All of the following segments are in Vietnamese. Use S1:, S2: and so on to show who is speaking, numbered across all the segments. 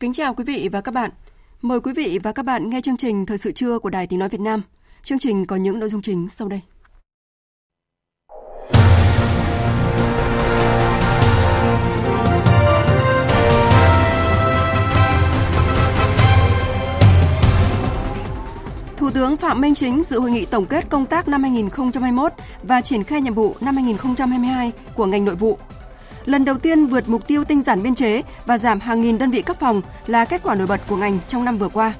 S1: Kính chào quý vị và các bạn. Mời quý vị và các bạn nghe chương trình Thời sự trưa của Đài Tiếng Nói Việt Nam. Chương trình có những nội dung chính sau đây. Thủ tướng Phạm Minh Chính dự hội nghị tổng kết công tác năm 2021 và triển khai nhiệm vụ năm 2022 của ngành nội vụ lần đầu tiên vượt mục tiêu tinh giản biên chế và giảm hàng nghìn đơn vị cấp phòng là kết quả nổi bật của ngành trong năm vừa qua.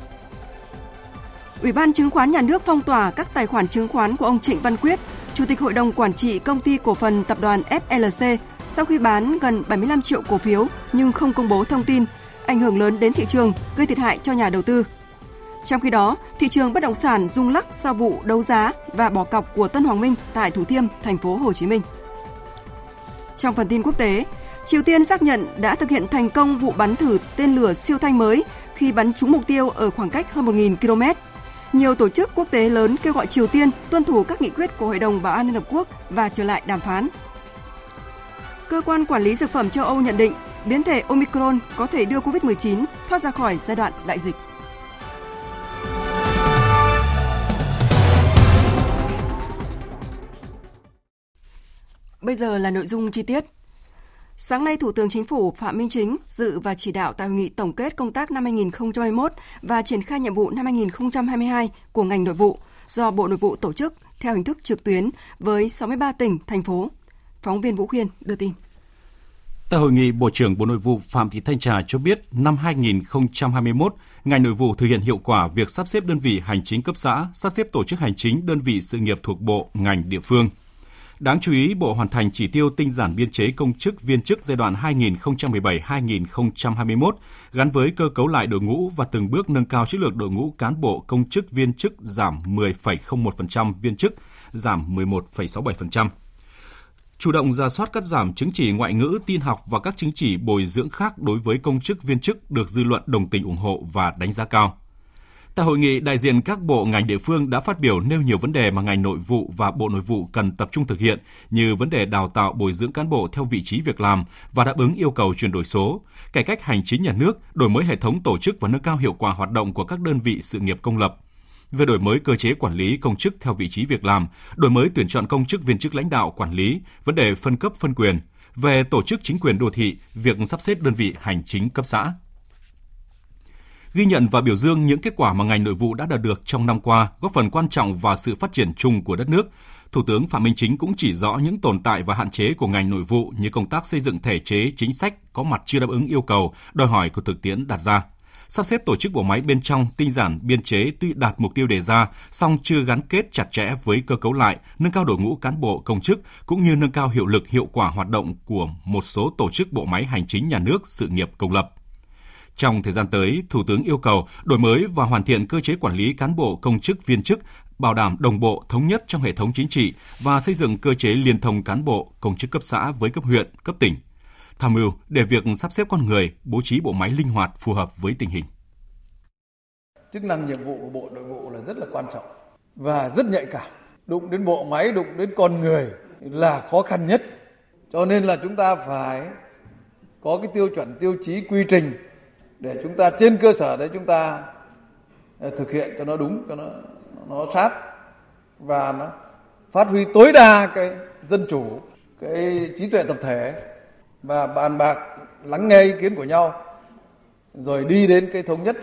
S1: Ủy ban chứng khoán nhà nước phong tỏa các tài khoản chứng khoán của ông Trịnh Văn Quyết, Chủ tịch Hội đồng Quản trị Công ty Cổ phần Tập đoàn FLC sau khi bán gần 75 triệu cổ phiếu nhưng không công bố thông tin, ảnh hưởng lớn đến thị trường, gây thiệt hại cho nhà đầu tư. Trong khi đó, thị trường bất động sản rung lắc sau vụ đấu giá và bỏ cọc của Tân Hoàng Minh tại Thủ Thiêm, thành phố Hồ Chí Minh. Trong phần tin quốc tế, Triều Tiên xác nhận đã thực hiện thành công vụ bắn thử tên lửa siêu thanh mới khi bắn trúng mục tiêu ở khoảng cách hơn 1.000 km. Nhiều tổ chức quốc tế lớn kêu gọi Triều Tiên tuân thủ các nghị quyết của Hội đồng Bảo an Liên Hợp Quốc và trở lại đàm phán. Cơ quan quản lý dược phẩm châu Âu nhận định biến thể Omicron có thể đưa COVID-19 thoát ra khỏi giai đoạn đại dịch. Bây giờ là nội dung chi tiết. Sáng nay, Thủ tướng Chính phủ Phạm Minh Chính dự và chỉ đạo tại hội nghị tổng kết công tác năm 2021 và triển khai nhiệm vụ năm 2022 của ngành nội vụ do Bộ Nội vụ tổ chức theo hình thức trực tuyến với 63 tỉnh, thành phố. Phóng viên Vũ Khuyên đưa tin.
S2: Tại hội nghị, Bộ trưởng Bộ Nội vụ Phạm Thị Thanh Trà cho biết năm 2021, ngành nội vụ thực hiện hiệu quả việc sắp xếp đơn vị hành chính cấp xã, sắp xếp tổ chức hành chính đơn vị sự nghiệp thuộc bộ, ngành địa phương – Đáng chú ý, Bộ hoàn thành chỉ tiêu tinh giản biên chế công chức viên chức giai đoạn 2017-2021 gắn với cơ cấu lại đội ngũ và từng bước nâng cao chất lượng đội ngũ cán bộ công chức viên chức giảm 10,01% viên chức, giảm 11,67%. Chủ động ra soát cắt giảm chứng chỉ ngoại ngữ, tin học và các chứng chỉ bồi dưỡng khác đối với công chức viên chức được dư luận đồng tình ủng hộ và đánh giá cao. Tại hội nghị, đại diện các bộ ngành địa phương đã phát biểu nêu nhiều vấn đề mà ngành nội vụ và Bộ Nội vụ cần tập trung thực hiện như vấn đề đào tạo bồi dưỡng cán bộ theo vị trí việc làm và đáp ứng yêu cầu chuyển đổi số, cải cách hành chính nhà nước, đổi mới hệ thống tổ chức và nâng cao hiệu quả hoạt động của các đơn vị sự nghiệp công lập. Về đổi mới cơ chế quản lý công chức theo vị trí việc làm, đổi mới tuyển chọn công chức viên chức lãnh đạo quản lý, vấn đề phân cấp phân quyền, về tổ chức chính quyền đô thị, việc sắp xếp đơn vị hành chính cấp xã ghi nhận và biểu dương những kết quả mà ngành nội vụ đã đạt được trong năm qua, góp phần quan trọng vào sự phát triển chung của đất nước. Thủ tướng Phạm Minh Chính cũng chỉ rõ những tồn tại và hạn chế của ngành nội vụ như công tác xây dựng thể chế, chính sách có mặt chưa đáp ứng yêu cầu, đòi hỏi của thực tiễn đặt ra. Sắp xếp tổ chức bộ máy bên trong tinh giản biên chế tuy đạt mục tiêu đề ra, song chưa gắn kết chặt chẽ với cơ cấu lại, nâng cao đội ngũ cán bộ công chức cũng như nâng cao hiệu lực hiệu quả hoạt động của một số tổ chức bộ máy hành chính nhà nước, sự nghiệp công lập. Trong thời gian tới, Thủ tướng yêu cầu đổi mới và hoàn thiện cơ chế quản lý cán bộ công chức viên chức, bảo đảm đồng bộ thống nhất trong hệ thống chính trị và xây dựng cơ chế liên thông cán bộ công chức cấp xã với cấp huyện, cấp tỉnh. Tham mưu để việc sắp xếp con người, bố trí bộ máy linh hoạt phù hợp với tình hình.
S3: Chức năng nhiệm vụ của Bộ Nội vụ là rất là quan trọng và rất nhạy cảm. Đụng đến bộ máy, đụng đến con người là khó khăn nhất. Cho nên là chúng ta phải có cái tiêu chuẩn, tiêu chí, quy trình để chúng ta trên cơ sở đấy chúng ta ờ, thực hiện cho nó đúng, cho nó nó sát và nó phát huy tối đa cái dân chủ, cái trí tuệ tập thể và bàn bạc, lắng nghe ý kiến của nhau, rồi đi đến cái thống nhất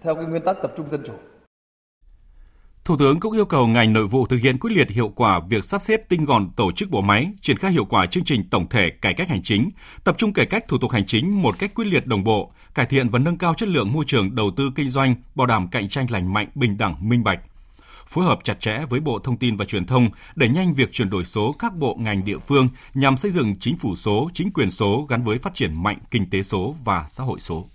S3: theo cái nguyên tắc tập trung dân chủ.
S2: Thủ tướng cũng yêu cầu ngành nội vụ thực hiện quyết liệt hiệu quả việc sắp xếp tinh gọn tổ chức bộ máy, triển khai hiệu quả chương trình tổng thể cải cách hành chính, tập trung cải cách thủ tục hành chính một cách quyết liệt đồng bộ, cải thiện và nâng cao chất lượng môi trường đầu tư kinh doanh, bảo đảm cạnh tranh lành mạnh, bình đẳng, minh bạch. Phối hợp chặt chẽ với Bộ Thông tin và Truyền thông đẩy nhanh việc chuyển đổi số các bộ ngành địa phương nhằm xây dựng chính phủ số, chính quyền số gắn với phát triển mạnh kinh tế số và xã hội số.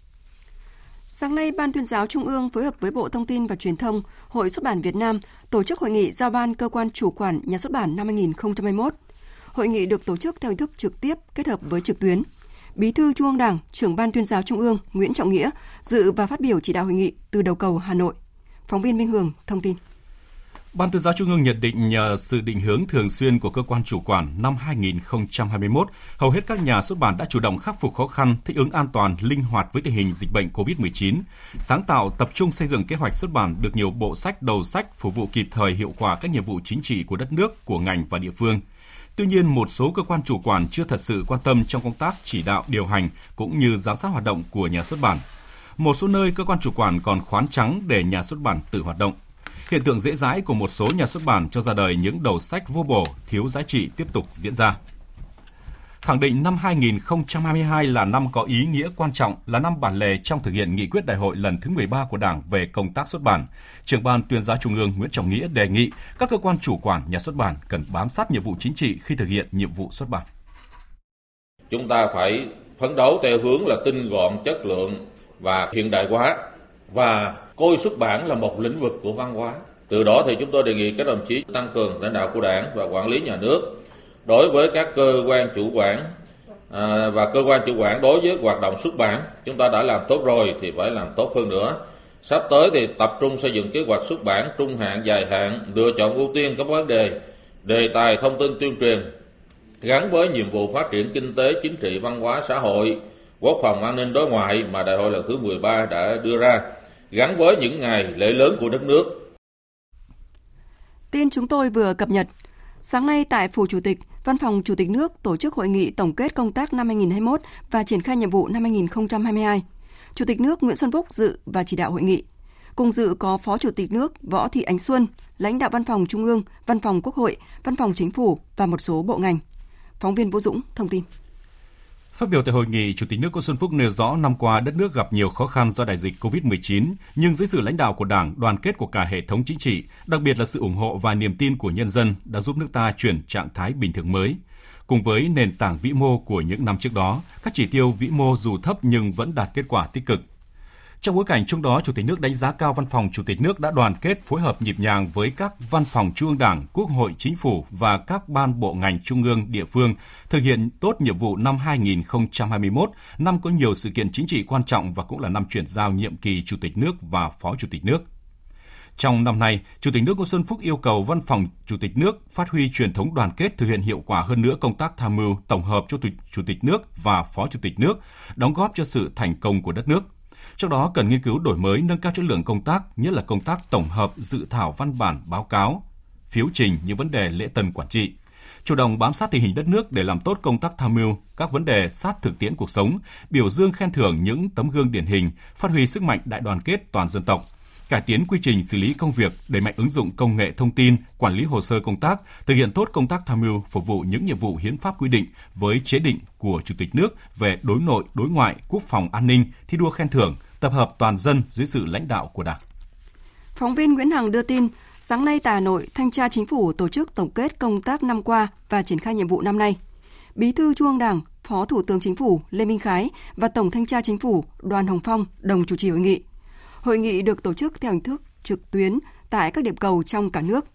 S1: Sáng nay, Ban tuyên giáo Trung ương phối hợp với Bộ Thông tin và Truyền thông, Hội xuất bản Việt Nam tổ chức hội nghị giao ban cơ quan chủ quản nhà xuất bản năm 2021. Hội nghị được tổ chức theo hình thức trực tiếp kết hợp với trực tuyến. Bí thư Trung ương Đảng, trưởng Ban tuyên giáo Trung ương Nguyễn Trọng Nghĩa dự và phát biểu chỉ đạo hội nghị từ đầu cầu Hà Nội. Phóng viên Minh Hường thông tin.
S2: Ban tuyên giáo Trung ương nhận định nhờ sự định hướng thường xuyên của cơ quan chủ quản năm 2021, hầu hết các nhà xuất bản đã chủ động khắc phục khó khăn, thích ứng an toàn, linh hoạt với tình hình dịch bệnh COVID-19, sáng tạo tập trung xây dựng kế hoạch xuất bản được nhiều bộ sách đầu sách phục vụ kịp thời hiệu quả các nhiệm vụ chính trị của đất nước, của ngành và địa phương. Tuy nhiên, một số cơ quan chủ quản chưa thật sự quan tâm trong công tác chỉ đạo điều hành cũng như giám sát hoạt động của nhà xuất bản. Một số nơi cơ quan chủ quản còn khoán trắng để nhà xuất bản tự hoạt động. Hiện tượng dễ dãi của một số nhà xuất bản cho ra đời những đầu sách vô bổ, thiếu giá trị tiếp tục diễn ra. Khẳng định năm 2022 là năm có ý nghĩa quan trọng, là năm bản lề trong thực hiện nghị quyết đại hội lần thứ 13 của Đảng về công tác xuất bản. Trưởng ban tuyên giáo Trung ương Nguyễn Trọng Nghĩa đề nghị các cơ quan chủ quản nhà xuất bản cần bám sát nhiệm vụ chính trị khi thực hiện nhiệm vụ xuất bản.
S4: Chúng ta phải phấn đấu theo hướng là tinh gọn, chất lượng và hiện đại hóa và coi xuất bản là một lĩnh vực của văn hóa. Từ đó thì chúng tôi đề nghị các đồng chí tăng cường lãnh đạo của đảng và quản lý nhà nước đối với các cơ quan chủ quản à, và cơ quan chủ quản đối với hoạt động xuất bản. Chúng ta đã làm tốt rồi thì phải làm tốt hơn nữa. Sắp tới thì tập trung xây dựng kế hoạch xuất bản trung hạn dài hạn lựa chọn ưu tiên các vấn đề đề tài thông tin tuyên truyền gắn với nhiệm vụ phát triển kinh tế chính trị văn hóa xã hội quốc phòng an ninh đối ngoại mà đại hội lần thứ 13 đã đưa ra gắn với những ngày lễ lớn của đất nước.
S1: Tin chúng tôi vừa cập nhật. Sáng nay tại Phủ Chủ tịch, Văn phòng Chủ tịch nước tổ chức hội nghị tổng kết công tác năm 2021 và triển khai nhiệm vụ năm 2022. Chủ tịch nước Nguyễn Xuân Phúc dự và chỉ đạo hội nghị. Cùng dự có Phó Chủ tịch nước Võ Thị Ánh Xuân, lãnh đạo Văn phòng Trung ương, Văn phòng Quốc hội, Văn phòng Chính phủ và một số bộ ngành. Phóng viên Vũ Dũng thông tin.
S2: Phát biểu tại hội nghị, Chủ tịch nước Nguyễn Xuân Phúc nêu rõ năm qua đất nước gặp nhiều khó khăn do đại dịch COVID-19, nhưng dưới sự lãnh đạo của Đảng, đoàn kết của cả hệ thống chính trị, đặc biệt là sự ủng hộ và niềm tin của nhân dân đã giúp nước ta chuyển trạng thái bình thường mới. Cùng với nền tảng vĩ mô của những năm trước đó, các chỉ tiêu vĩ mô dù thấp nhưng vẫn đạt kết quả tích cực. Trong bối cảnh chung đó, Chủ tịch nước đánh giá cao Văn phòng Chủ tịch nước đã đoàn kết phối hợp nhịp nhàng với các văn phòng Trung ương Đảng, Quốc hội, Chính phủ và các ban bộ ngành trung ương, địa phương thực hiện tốt nhiệm vụ năm 2021, năm có nhiều sự kiện chính trị quan trọng và cũng là năm chuyển giao nhiệm kỳ Chủ tịch nước và Phó Chủ tịch nước. Trong năm nay, Chủ tịch nước Nguyễn Xuân Phúc yêu cầu Văn phòng Chủ tịch nước phát huy truyền thống đoàn kết thực hiện hiệu quả hơn nữa công tác tham mưu tổng hợp cho Chủ tịch nước và Phó Chủ tịch nước, đóng góp cho sự thành công của đất nước – trong đó cần nghiên cứu đổi mới nâng cao chất lượng công tác, nhất là công tác tổng hợp dự thảo văn bản báo cáo, phiếu trình những vấn đề lễ tân quản trị. Chủ động bám sát tình hình đất nước để làm tốt công tác tham mưu, các vấn đề sát thực tiễn cuộc sống, biểu dương khen thưởng những tấm gương điển hình, phát huy sức mạnh đại đoàn kết toàn dân tộc, cải tiến quy trình xử lý công việc, đẩy mạnh ứng dụng công nghệ thông tin, quản lý hồ sơ công tác, thực hiện tốt công tác tham mưu phục vụ những nhiệm vụ hiến pháp quy định với chế định của Chủ tịch nước về đối nội, đối ngoại, quốc phòng an ninh, thi đua khen thưởng, tập hợp toàn dân dưới sự lãnh đạo của Đảng.
S1: Phóng viên Nguyễn Hằng đưa tin, sáng nay tại Hà Nội, Thanh tra Chính phủ tổ chức tổng kết công tác năm qua và triển khai nhiệm vụ năm nay. Bí thư Trung ương Đảng, Phó Thủ tướng Chính phủ Lê Minh Khái và Tổng Thanh tra Chính phủ Đoàn Hồng Phong đồng chủ trì hội nghị. Hội nghị được tổ chức theo hình thức trực tuyến tại các điểm cầu trong cả nước.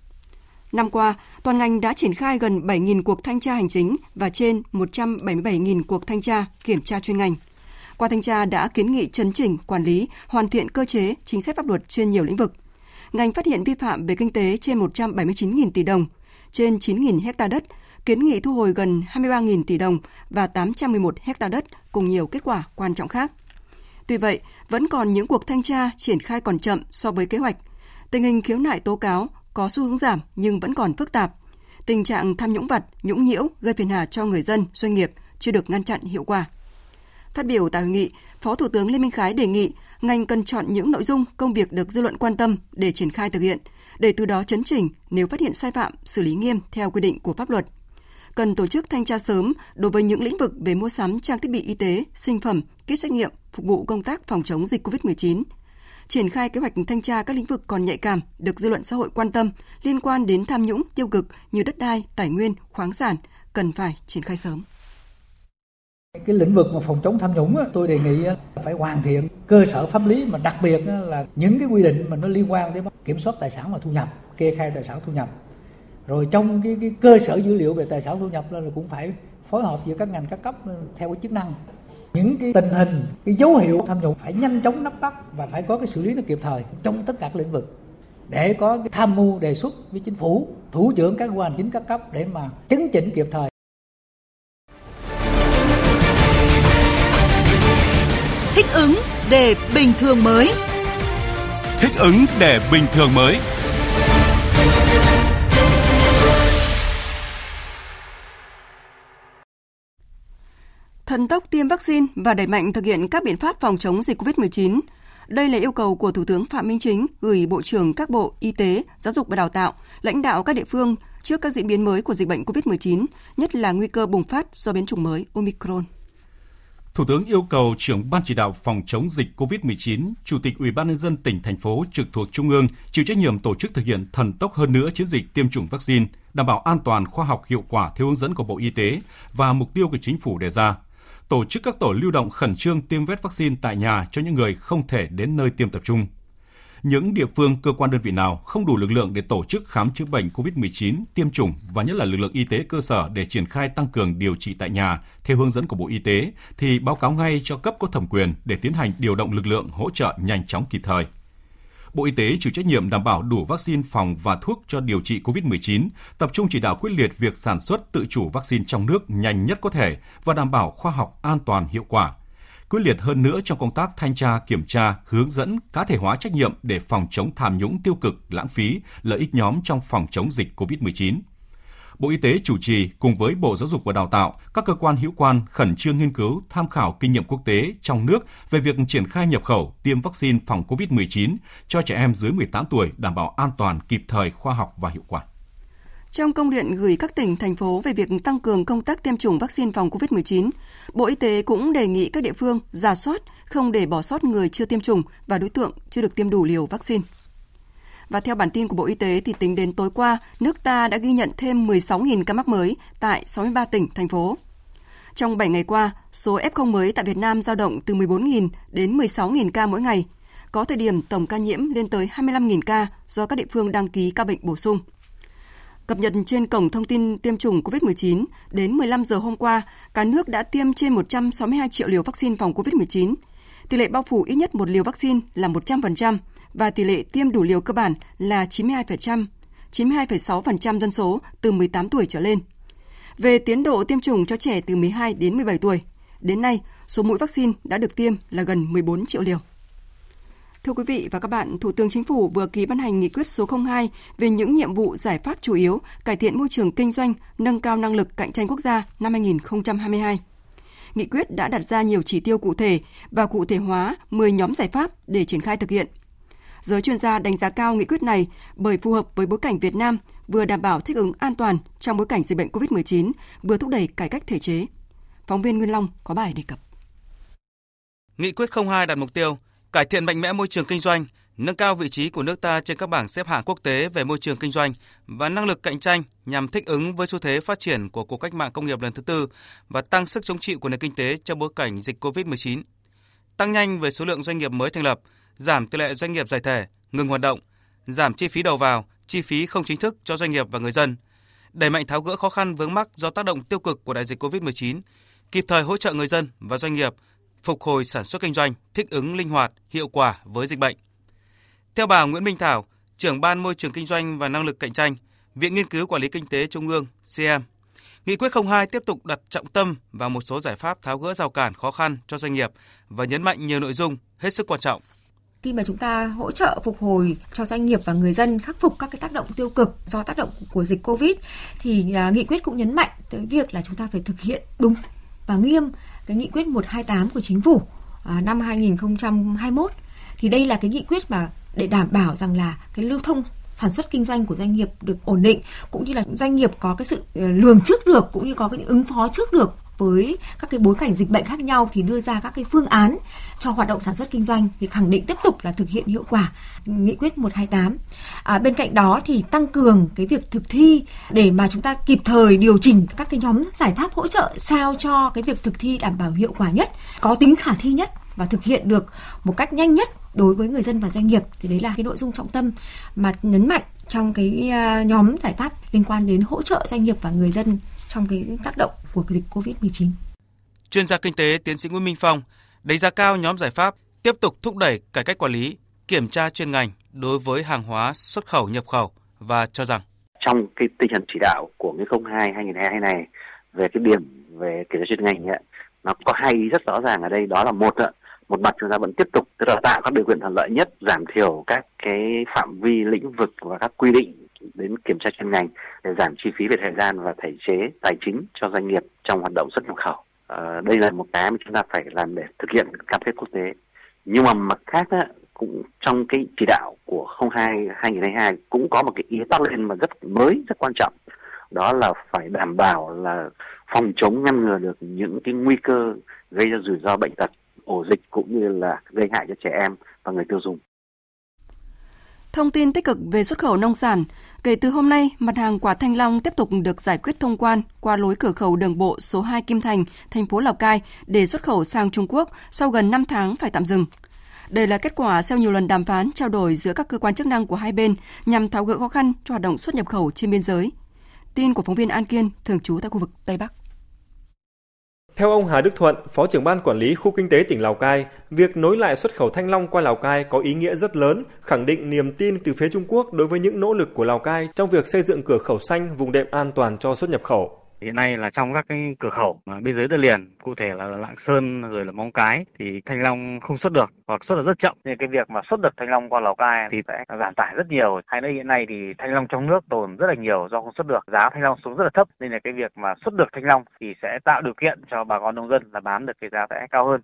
S1: Năm qua, toàn ngành đã triển khai gần 7.000 cuộc thanh tra hành chính và trên 177.000 cuộc thanh tra kiểm tra chuyên ngành – qua thanh tra đã kiến nghị chấn chỉnh, quản lý, hoàn thiện cơ chế, chính sách pháp luật trên nhiều lĩnh vực. Ngành phát hiện vi phạm về kinh tế trên 179.000 tỷ đồng, trên 9.000 hecta đất, kiến nghị thu hồi gần 23.000 tỷ đồng và 811 hecta đất cùng nhiều kết quả quan trọng khác. Tuy vậy, vẫn còn những cuộc thanh tra triển khai còn chậm so với kế hoạch. Tình hình khiếu nại tố cáo có xu hướng giảm nhưng vẫn còn phức tạp. Tình trạng tham nhũng vặt, nhũng nhiễu gây phiền hà cho người dân, doanh nghiệp chưa được ngăn chặn hiệu quả. Phát biểu tại hội nghị, Phó Thủ tướng Lê Minh Khái đề nghị ngành cần chọn những nội dung, công việc được dư luận quan tâm để triển khai thực hiện, để từ đó chấn chỉnh nếu phát hiện sai phạm, xử lý nghiêm theo quy định của pháp luật. Cần tổ chức thanh tra sớm đối với những lĩnh vực về mua sắm trang thiết bị y tế, sinh phẩm, kit xét nghiệm phục vụ công tác phòng chống dịch COVID-19. Triển khai kế hoạch thanh tra các lĩnh vực còn nhạy cảm được dư luận xã hội quan tâm liên quan đến tham nhũng tiêu cực như đất đai, tài nguyên, khoáng sản cần phải triển khai sớm.
S5: Cái lĩnh vực mà phòng chống tham nhũng tôi đề nghị phải hoàn thiện cơ sở pháp lý mà đặc biệt là những cái quy định mà nó liên quan đến kiểm soát tài sản và thu nhập, kê khai tài sản thu nhập. Rồi trong cái, cái cơ sở dữ liệu về tài sản thu nhập là cũng phải phối hợp giữa các ngành các cấp ờ, theo cái chức năng. Những cái tình hình cái dấu hiệu tham nhũng phải nhanh chóng nắm bắt và phải có cái xử lý nó kịp thời trong tất cả các lĩnh vực. Để có cái tham mưu đề xuất với chính phủ thủ trưởng các quan chính các cấp để mà chấn chỉnh kịp thời.
S6: Để bình thường mới
S7: thích ứng để bình thường mới
S1: thần tốc tiêm vaccine và đẩy mạnh thực hiện các biện pháp phòng chống dịch COVID-19. Đây là yêu cầu của Thủ tướng Phạm Minh Chính gửi Bộ trưởng các bộ Y tế, Giáo dục và Đào tạo, lãnh đạo các địa phương trước các diễn biến mới của dịch bệnh COVID-19, nhất là nguy cơ bùng phát do biến chủng mới Omicron.
S2: Thủ tướng yêu cầu trưởng ban chỉ đạo phòng chống dịch COVID-19, Chủ tịch Ủy ban nhân dân tỉnh thành phố trực thuộc trung ương chịu trách nhiệm tổ chức thực hiện thần tốc hơn nữa chiến dịch tiêm chủng vaccine, đảm bảo an toàn, khoa học, hiệu quả theo hướng dẫn của Bộ Y tế và mục tiêu của chính phủ đề ra tổ chức các tổ lưu động khẩn trương tiêm vét vaccine tại nhà cho những người không thể đến nơi tiêm tập trung. Những địa phương, cơ quan đơn vị nào không đủ lực lượng để tổ chức khám chữa bệnh COVID-19, tiêm chủng và nhất là lực lượng y tế cơ sở để triển khai tăng cường điều trị tại nhà theo hướng dẫn của Bộ Y tế thì báo cáo ngay cho cấp có thẩm quyền để tiến hành điều động lực lượng hỗ trợ nhanh chóng kịp thời. Bộ Y tế chịu trách nhiệm đảm bảo đủ vaccine phòng và thuốc cho điều trị COVID-19, tập trung chỉ đạo quyết liệt việc sản xuất tự chủ vaccine trong nước nhanh nhất có thể và đảm bảo khoa học, an toàn, hiệu quả. Quyết liệt hơn nữa trong công tác thanh tra, kiểm tra, hướng dẫn, cá thể hóa trách nhiệm để phòng chống tham nhũng tiêu cực, lãng phí, lợi ích nhóm trong phòng chống dịch COVID-19 Bộ Y tế chủ trì cùng với Bộ Giáo dục và Đào tạo, các cơ quan hữu quan khẩn trương nghiên cứu, tham khảo kinh nghiệm quốc tế trong nước về việc triển khai nhập khẩu tiêm vaccine phòng COVID-19 cho trẻ em dưới 18 tuổi đảm bảo an toàn, kịp thời, khoa học và hiệu quả.
S1: Trong công điện gửi các tỉnh, thành phố về việc tăng cường công tác tiêm chủng vaccine phòng COVID-19, Bộ Y tế cũng đề nghị các địa phương giả soát không để bỏ sót người chưa tiêm chủng và đối tượng chưa được tiêm đủ liều vaccine. Và theo bản tin của Bộ Y tế thì tính đến tối qua, nước ta đã ghi nhận thêm 16.000 ca mắc mới tại 63 tỉnh, thành phố. Trong 7 ngày qua, số F0 mới tại Việt Nam dao động từ 14.000 đến 16.000 ca mỗi ngày. Có thời điểm tổng ca nhiễm lên tới 25.000 ca do các địa phương đăng ký ca bệnh bổ sung. Cập nhật trên cổng thông tin tiêm chủng COVID-19, đến 15 giờ hôm qua, cả nước đã tiêm trên 162 triệu liều vaccine phòng COVID-19. Tỷ lệ bao phủ ít nhất một liều vaccine là 100%, và tỷ lệ tiêm đủ liều cơ bản là 92%, 92,6% dân số từ 18 tuổi trở lên. Về tiến độ tiêm chủng cho trẻ từ 12 đến 17 tuổi, đến nay số mũi vaccine đã được tiêm là gần 14 triệu liều. Thưa quý vị và các bạn, Thủ tướng Chính phủ vừa ký ban hành nghị quyết số 02 về những nhiệm vụ giải pháp chủ yếu cải thiện môi trường kinh doanh, nâng cao năng lực cạnh tranh quốc gia năm 2022. Nghị quyết đã đặt ra nhiều chỉ tiêu cụ thể và cụ thể hóa 10 nhóm giải pháp để triển khai thực hiện – Giới chuyên gia đánh giá cao nghị quyết này bởi phù hợp với bối cảnh Việt Nam vừa đảm bảo thích ứng an toàn trong bối cảnh dịch bệnh COVID-19, vừa thúc đẩy cải cách thể chế. Phóng viên Nguyên Long có bài đề cập.
S8: Nghị quyết 02 đặt mục tiêu cải thiện mạnh mẽ môi trường kinh doanh, nâng cao vị trí của nước ta trên các bảng xếp hạng quốc tế về môi trường kinh doanh và năng lực cạnh tranh nhằm thích ứng với xu thế phát triển của cuộc cách mạng công nghiệp lần thứ tư và tăng sức chống chịu của nền kinh tế trong bối cảnh dịch COVID-19. Tăng nhanh về số lượng doanh nghiệp mới thành lập, giảm tỷ lệ doanh nghiệp giải thể, ngừng hoạt động, giảm chi phí đầu vào, chi phí không chính thức cho doanh nghiệp và người dân, đẩy mạnh tháo gỡ khó khăn vướng mắc do tác động tiêu cực của đại dịch COVID-19, kịp thời hỗ trợ người dân và doanh nghiệp phục hồi sản xuất kinh doanh, thích ứng linh hoạt, hiệu quả với dịch bệnh. Theo bà Nguyễn Minh Thảo, trưởng ban môi trường kinh doanh và năng lực cạnh tranh, Viện Nghiên cứu Quản lý Kinh tế Trung ương CM, Nghị quyết 02 tiếp tục đặt trọng tâm vào một số giải pháp tháo gỡ rào cản khó khăn cho doanh nghiệp và nhấn mạnh nhiều nội dung hết sức quan trọng
S9: khi mà chúng ta hỗ trợ phục hồi cho doanh nghiệp và người dân khắc phục các cái tác động tiêu cực do tác động của dịch Covid thì à, nghị quyết cũng nhấn mạnh tới việc là chúng ta phải thực hiện đúng và nghiêm cái nghị quyết 128 của chính phủ uh, năm 2021 thì đây là cái nghị quyết mà để đảm bảo rằng là cái lưu thông sản xuất kinh doanh của doanh nghiệp được ổn định cũng như là doanh nghiệp có cái sự ờ, lường trước được cũng như có cái ứng phó trước được với các cái bối cảnh dịch bệnh khác nhau thì đưa ra các cái phương án cho hoạt động sản xuất kinh doanh thì khẳng định tiếp tục là thực hiện hiệu quả nghị quyết 128. À, bên cạnh đó thì tăng cường cái việc thực thi để mà chúng ta kịp thời điều chỉnh các cái nhóm giải pháp hỗ trợ sao cho cái việc thực thi đảm bảo hiệu quả nhất, có tính khả thi nhất và thực hiện được một cách nhanh nhất đối với người dân và doanh nghiệp thì đấy là cái nội dung trọng tâm mà nhấn mạnh trong cái à, nhóm giải pháp liên quan đến hỗ trợ doanh nghiệp và người dân trong cái tác động của dịch Covid-19.
S8: Chuyên gia kinh tế tiến sĩ Nguyễn Minh Phong đánh giá cao nhóm giải pháp tiếp tục thúc đẩy cải cách quản lý, kiểm tra chuyên ngành đối với hàng hóa xuất khẩu nhập khẩu và cho rằng
S10: trong cái tinh thần chỉ đạo của cái 02 2022 này về cái điểm về kiểm tra chuyên ngành ấy, nó có hai ý rất rõ ràng ở đây đó là một một mặt chúng ta vẫn tiếp tục tức là tạo các điều kiện thuận lợi nhất giảm thiểu các cái phạm vi lĩnh vực và các quy định đến kiểm tra chuyên ngành để giảm chi phí về thời gian và thể chế tài chính cho doanh nghiệp trong hoạt động xuất nhập khẩu. À, đây là một cái mà chúng ta phải làm để thực hiện cam kết quốc tế. Nhưng mà mặt khác á, cũng trong cái chỉ đạo của 02 2022 cũng có một cái ý tăng lên mà rất mới rất quan trọng đó là phải đảm bảo là phòng chống ngăn ngừa được những cái nguy cơ gây ra rủi ro bệnh tật ổ dịch cũng như là gây hại cho trẻ em và người tiêu dùng.
S1: Thông tin tích cực về xuất khẩu nông sản, kể từ hôm nay, mặt hàng quả thanh long tiếp tục được giải quyết thông quan qua lối cửa khẩu đường bộ số 2 Kim Thành, thành phố Lào Cai để xuất khẩu sang Trung Quốc sau gần 5 tháng phải tạm dừng. Đây là kết quả sau nhiều lần đàm phán trao đổi giữa các cơ quan chức năng của hai bên nhằm tháo gỡ khó khăn cho hoạt động xuất nhập khẩu trên biên giới. Tin của phóng viên An Kiên, thường trú tại khu vực Tây Bắc.
S11: Theo ông Hà Đức Thuận, Phó trưởng ban quản lý khu kinh tế tỉnh Lào Cai, việc nối lại xuất khẩu thanh long qua Lào Cai có ý nghĩa rất lớn, khẳng định niềm tin từ phía Trung Quốc đối với những nỗ lực của Lào Cai trong việc xây dựng cửa khẩu xanh vùng đệm an toàn cho xuất nhập khẩu.
S12: Hiện nay là trong các cái cửa khẩu mà biên giới đất liền, cụ thể là Lạng Sơn rồi là Móng Cái thì thanh long không xuất được hoặc xuất được rất chậm. Nên cái việc mà xuất được thanh long qua Lào Cai thì sẽ giảm tải rất nhiều. Hay nữa hiện nay thì thanh long trong nước tồn rất là nhiều do không xuất được. Giá thanh long xuống rất là thấp nên là cái việc mà xuất được thanh long thì sẽ tạo điều kiện cho bà con nông dân là bán được cái giá sẽ cao hơn.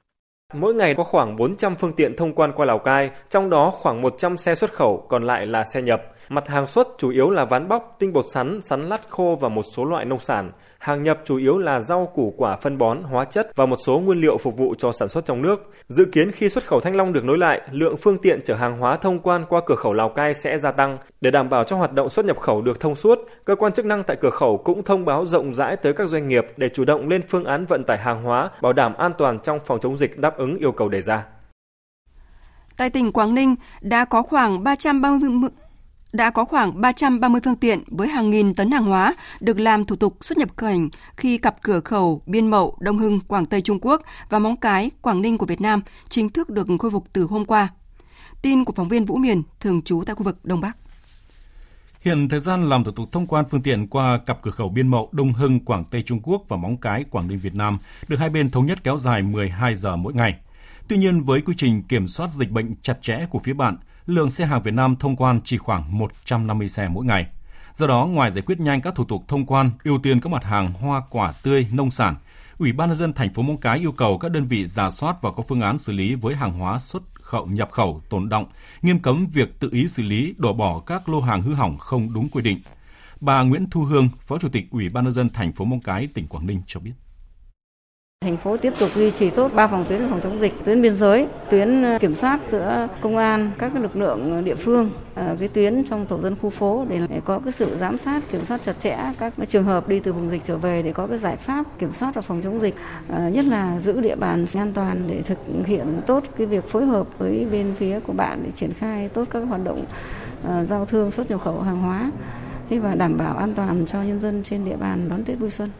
S11: Mỗi ngày có khoảng 400 phương tiện thông quan qua Lào Cai, trong đó khoảng 100 xe xuất khẩu, còn lại là xe nhập. Mặt hàng xuất chủ yếu là ván bóc, tinh bột sắn, sắn lát khô và một số loại nông sản. Hàng nhập chủ yếu là rau củ quả phân bón, hóa chất và một số nguyên liệu phục vụ cho sản xuất trong nước. Dự kiến khi xuất khẩu thanh long được nối lại, lượng phương tiện chở hàng hóa thông quan qua cửa khẩu Lào Cai sẽ gia tăng. Để đảm bảo cho hoạt động xuất nhập khẩu được thông suốt, cơ quan chức năng tại cửa khẩu cũng thông báo rộng rãi tới các doanh nghiệp để chủ động lên phương án vận tải hàng hóa, bảo đảm an toàn trong phòng chống dịch đáp ứng yêu cầu đề ra.
S1: Tại tỉnh Quảng Ninh đã có khoảng 330 đã có khoảng 330 phương tiện với hàng nghìn tấn hàng hóa được làm thủ tục xuất nhập cảnh khi cặp cửa khẩu Biên Mậu, Đông Hưng, Quảng Tây Trung Quốc và Móng Cái, Quảng Ninh của Việt Nam chính thức được khôi phục từ hôm qua. Tin của phóng viên Vũ Miền, thường trú tại khu vực Đông Bắc.
S2: Hiện thời gian làm thủ tục thông quan phương tiện qua cặp cửa khẩu Biên Mậu, Đông Hưng, Quảng Tây Trung Quốc và Móng Cái, Quảng Ninh Việt Nam được hai bên thống nhất kéo dài 12 giờ mỗi ngày. Tuy nhiên, với quy trình kiểm soát dịch bệnh chặt chẽ của phía bạn, lượng xe hàng Việt Nam thông quan chỉ khoảng 150 xe mỗi ngày. Do đó, ngoài giải quyết nhanh các thủ tục thông quan, ưu tiên các mặt hàng hoa quả tươi, nông sản, Ủy ban nhân dân thành phố Móng Cái yêu cầu các đơn vị giả soát và có phương án xử lý với hàng hóa xuất khẩu nhập khẩu tồn động, nghiêm cấm việc tự ý xử lý đổ bỏ các lô hàng hư hỏng không đúng quy định. Bà Nguyễn Thu Hương, Phó Chủ tịch Ủy ban nhân dân thành phố Móng Cái, tỉnh Quảng Ninh cho biết.
S13: Thành phố tiếp tục duy trì tốt ba phòng tuyến phòng chống dịch, tuyến biên giới, tuyến ờ, kiểm soát giữa công an, các lực lượng địa phương, ờ, cái tuyến trong tổ dân khu phố để có cái sự giám sát, kiểm soát chặt chẽ các trường hợp đi từ vùng dịch trở về để có cái giải pháp kiểm soát và phòng chống dịch, ờ, nhất là giữ địa bàn an toàn để thực hiện tốt cái việc phối hợp với bên phía của bạn để triển khai tốt các hoạt động giao thương xuất nhập khẩu hàng hóa và đảm bảo an toàn cho nhân dân trên địa bàn đón Tết vui xuân.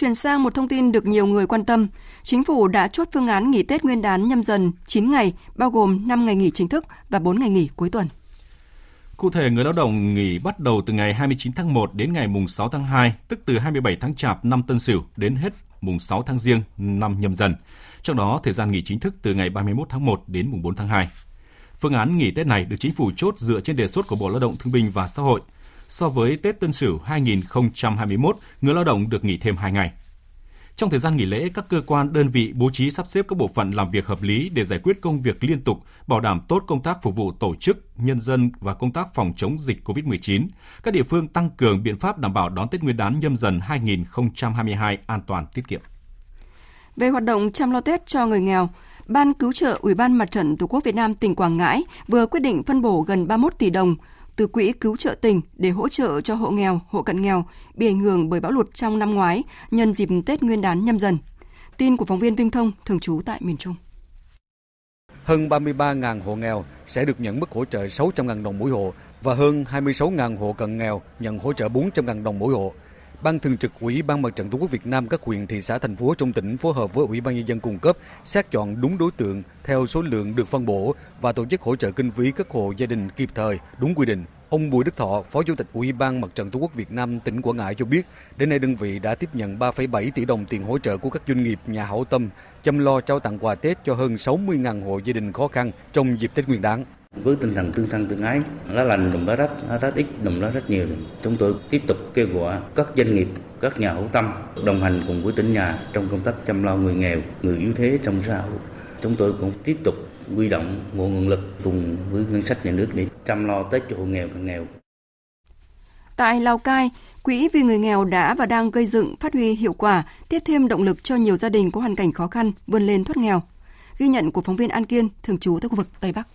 S1: Chuyển sang một thông tin được nhiều người quan tâm. Chính phủ đã chốt phương án nghỉ Tết Nguyên đán nhâm dần 9 ngày, bao gồm 5 ngày nghỉ chính thức và 4 ngày nghỉ cuối tuần.
S2: Cụ thể, người lao động nghỉ bắt đầu từ ngày 29 tháng 1 đến ngày mùng 6 tháng 2, tức từ 27 tháng Chạp năm Tân Sửu đến hết mùng 6 tháng Giêng năm nhâm dần. Trong đó, thời gian nghỉ chính thức từ ngày 31 tháng 1 đến mùng 4 tháng 2. Phương án nghỉ Tết này được chính phủ chốt dựa trên đề xuất của Bộ Lao động Thương binh và Xã hội – so với Tết Tân Sửu 2021, người lao động được nghỉ thêm 2 ngày. Trong thời gian nghỉ lễ, các cơ quan đơn vị bố trí sắp xếp các bộ phận làm việc hợp lý để giải quyết công việc liên tục, bảo đảm tốt công tác phục vụ tổ chức, nhân dân và công tác phòng chống dịch COVID-19. Các địa phương tăng cường biện pháp đảm bảo đón Tết Nguyên đán nhâm dần 2022 an toàn tiết kiệm.
S1: Về hoạt động chăm lo Tết cho người nghèo, Ban cứu trợ Ủy ban Mặt trận Tổ quốc Việt Nam tỉnh Quảng Ngãi vừa quyết định phân bổ gần 31 tỷ đồng từ quỹ cứu trợ tỉnh để hỗ trợ cho hộ nghèo, hộ cận nghèo bị ảnh hưởng bởi bão lụt trong năm ngoái nhân dịp Tết Nguyên đán nhâm dần. Tin của phóng viên Vinh Thông thường trú tại miền Trung.
S14: Hơn 33.000 hộ nghèo sẽ được nhận mức hỗ trợ 600.000 đồng mỗi hộ và hơn 26.000 hộ cận nghèo nhận hỗ trợ 400.000 đồng mỗi hộ. Ban thường trực Ủy ban Mặt trận Tổ quốc Việt Nam các huyện, thị xã, thành phố trong tỉnh phối hợp với Ủy ban nhân dân cung cấp xét chọn đúng đối tượng theo số lượng được phân bổ và tổ chức hỗ trợ kinh phí các hộ gia đình kịp thời, đúng quy định. Ông Bùi Đức Thọ, Phó Chủ tịch Ủy ban Mặt trận Tổ quốc Việt Nam tỉnh Quảng Ngãi cho biết, đến nay đơn vị đã tiếp nhận 3,7 tỷ đồng tiền hỗ trợ của các doanh nghiệp nhà hảo tâm chăm lo trao tặng quà Tết cho hơn 60.000 hộ gia đình khó khăn trong dịp Tết Nguyên đán.
S15: Với tinh thần tương thân tương ái, lá lành đùm lá rách, lá rách ít đùm lá rách nhiều. Chúng tôi tiếp tục kêu gọi các doanh nghiệp, các nhà hảo tâm đồng hành cùng với tỉnh nhà trong công tác chăm lo người nghèo, người yếu thế trong xã hội. Chúng tôi cũng tiếp tục huy động nguồn nguồn lực cùng với ngân sách nhà nước để chăm lo tới cho hộ nghèo và nghèo.
S1: Tại Lào Cai, Quỹ vì người nghèo đã và đang gây dựng phát huy hiệu quả, tiếp thêm động lực cho nhiều gia đình có hoàn cảnh khó khăn vươn lên thoát nghèo. Ghi nhận của phóng viên An Kiên, thường trú tại khu vực Tây Bắc.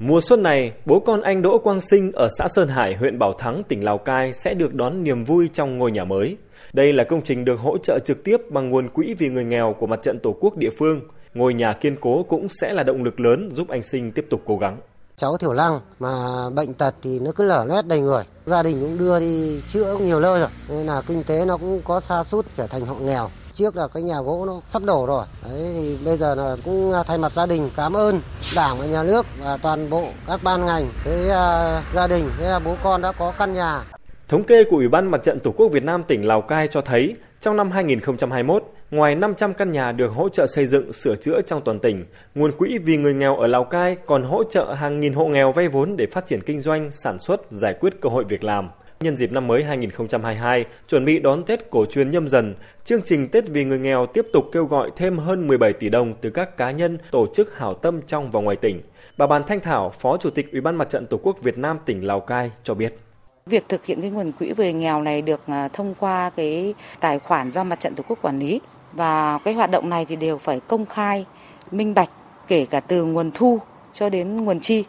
S11: Mùa xuân này, bố con anh Đỗ Quang Sinh ở xã Sơn Hải, huyện Bảo Thắng, tỉnh Lào Cai sẽ được đón niềm vui trong ngôi nhà mới. Đây là công trình được hỗ trợ trực tiếp bằng nguồn quỹ vì người nghèo của mặt trận Tổ quốc địa phương. Ngôi nhà kiên cố cũng sẽ là động lực lớn giúp anh Sinh tiếp tục cố gắng.
S16: Cháu thiểu lăng mà bệnh tật thì nó cứ lở loét đầy người. Gia đình cũng đưa đi chữa nhiều nơi rồi. Nên là kinh tế nó cũng có xa sút trở thành hộ nghèo trước là cái nhà gỗ nó sắp đổ rồi. Đấy thì bây giờ là cũng à, thay mặt gia đình cảm ơn Đảng và nhà nước và toàn bộ các ban ngành, cái uh, gia đình, thế là bố con đã có căn nhà.
S11: Thống kê của Ủy ban Mặt trận Tổ quốc Việt Nam tỉnh Lào Cai cho thấy, trong năm 2021, ngoài 500 căn nhà được hỗ trợ xây dựng, sửa chữa trong toàn tỉnh, nguồn quỹ vì người nghèo ở Lào Cai còn hỗ trợ hàng nghìn hộ nghèo vay vốn để phát triển kinh doanh, sản xuất, giải quyết cơ hội việc làm. Nhân dịp năm mới 2022, chuẩn bị đón Tết cổ truyền nhâm dần, chương trình Tết vì người nghèo tiếp tục kêu gọi thêm hơn 17 tỷ đồng từ các cá nhân, tổ chức hảo tâm trong và ngoài tỉnh. Bà Bàn Thanh Thảo, Phó Chủ tịch Ủy ban Mặt trận Tổ quốc Việt Nam tỉnh Lào Cai cho biết.
S17: Việc thực hiện cái nguồn quỹ về nghèo này được à, thông qua cái tài khoản do Mặt trận Tổ quốc quản lý và cái hoạt động này thì đều phải công khai, minh bạch kể cả từ nguồn thu cho đến nguồn chi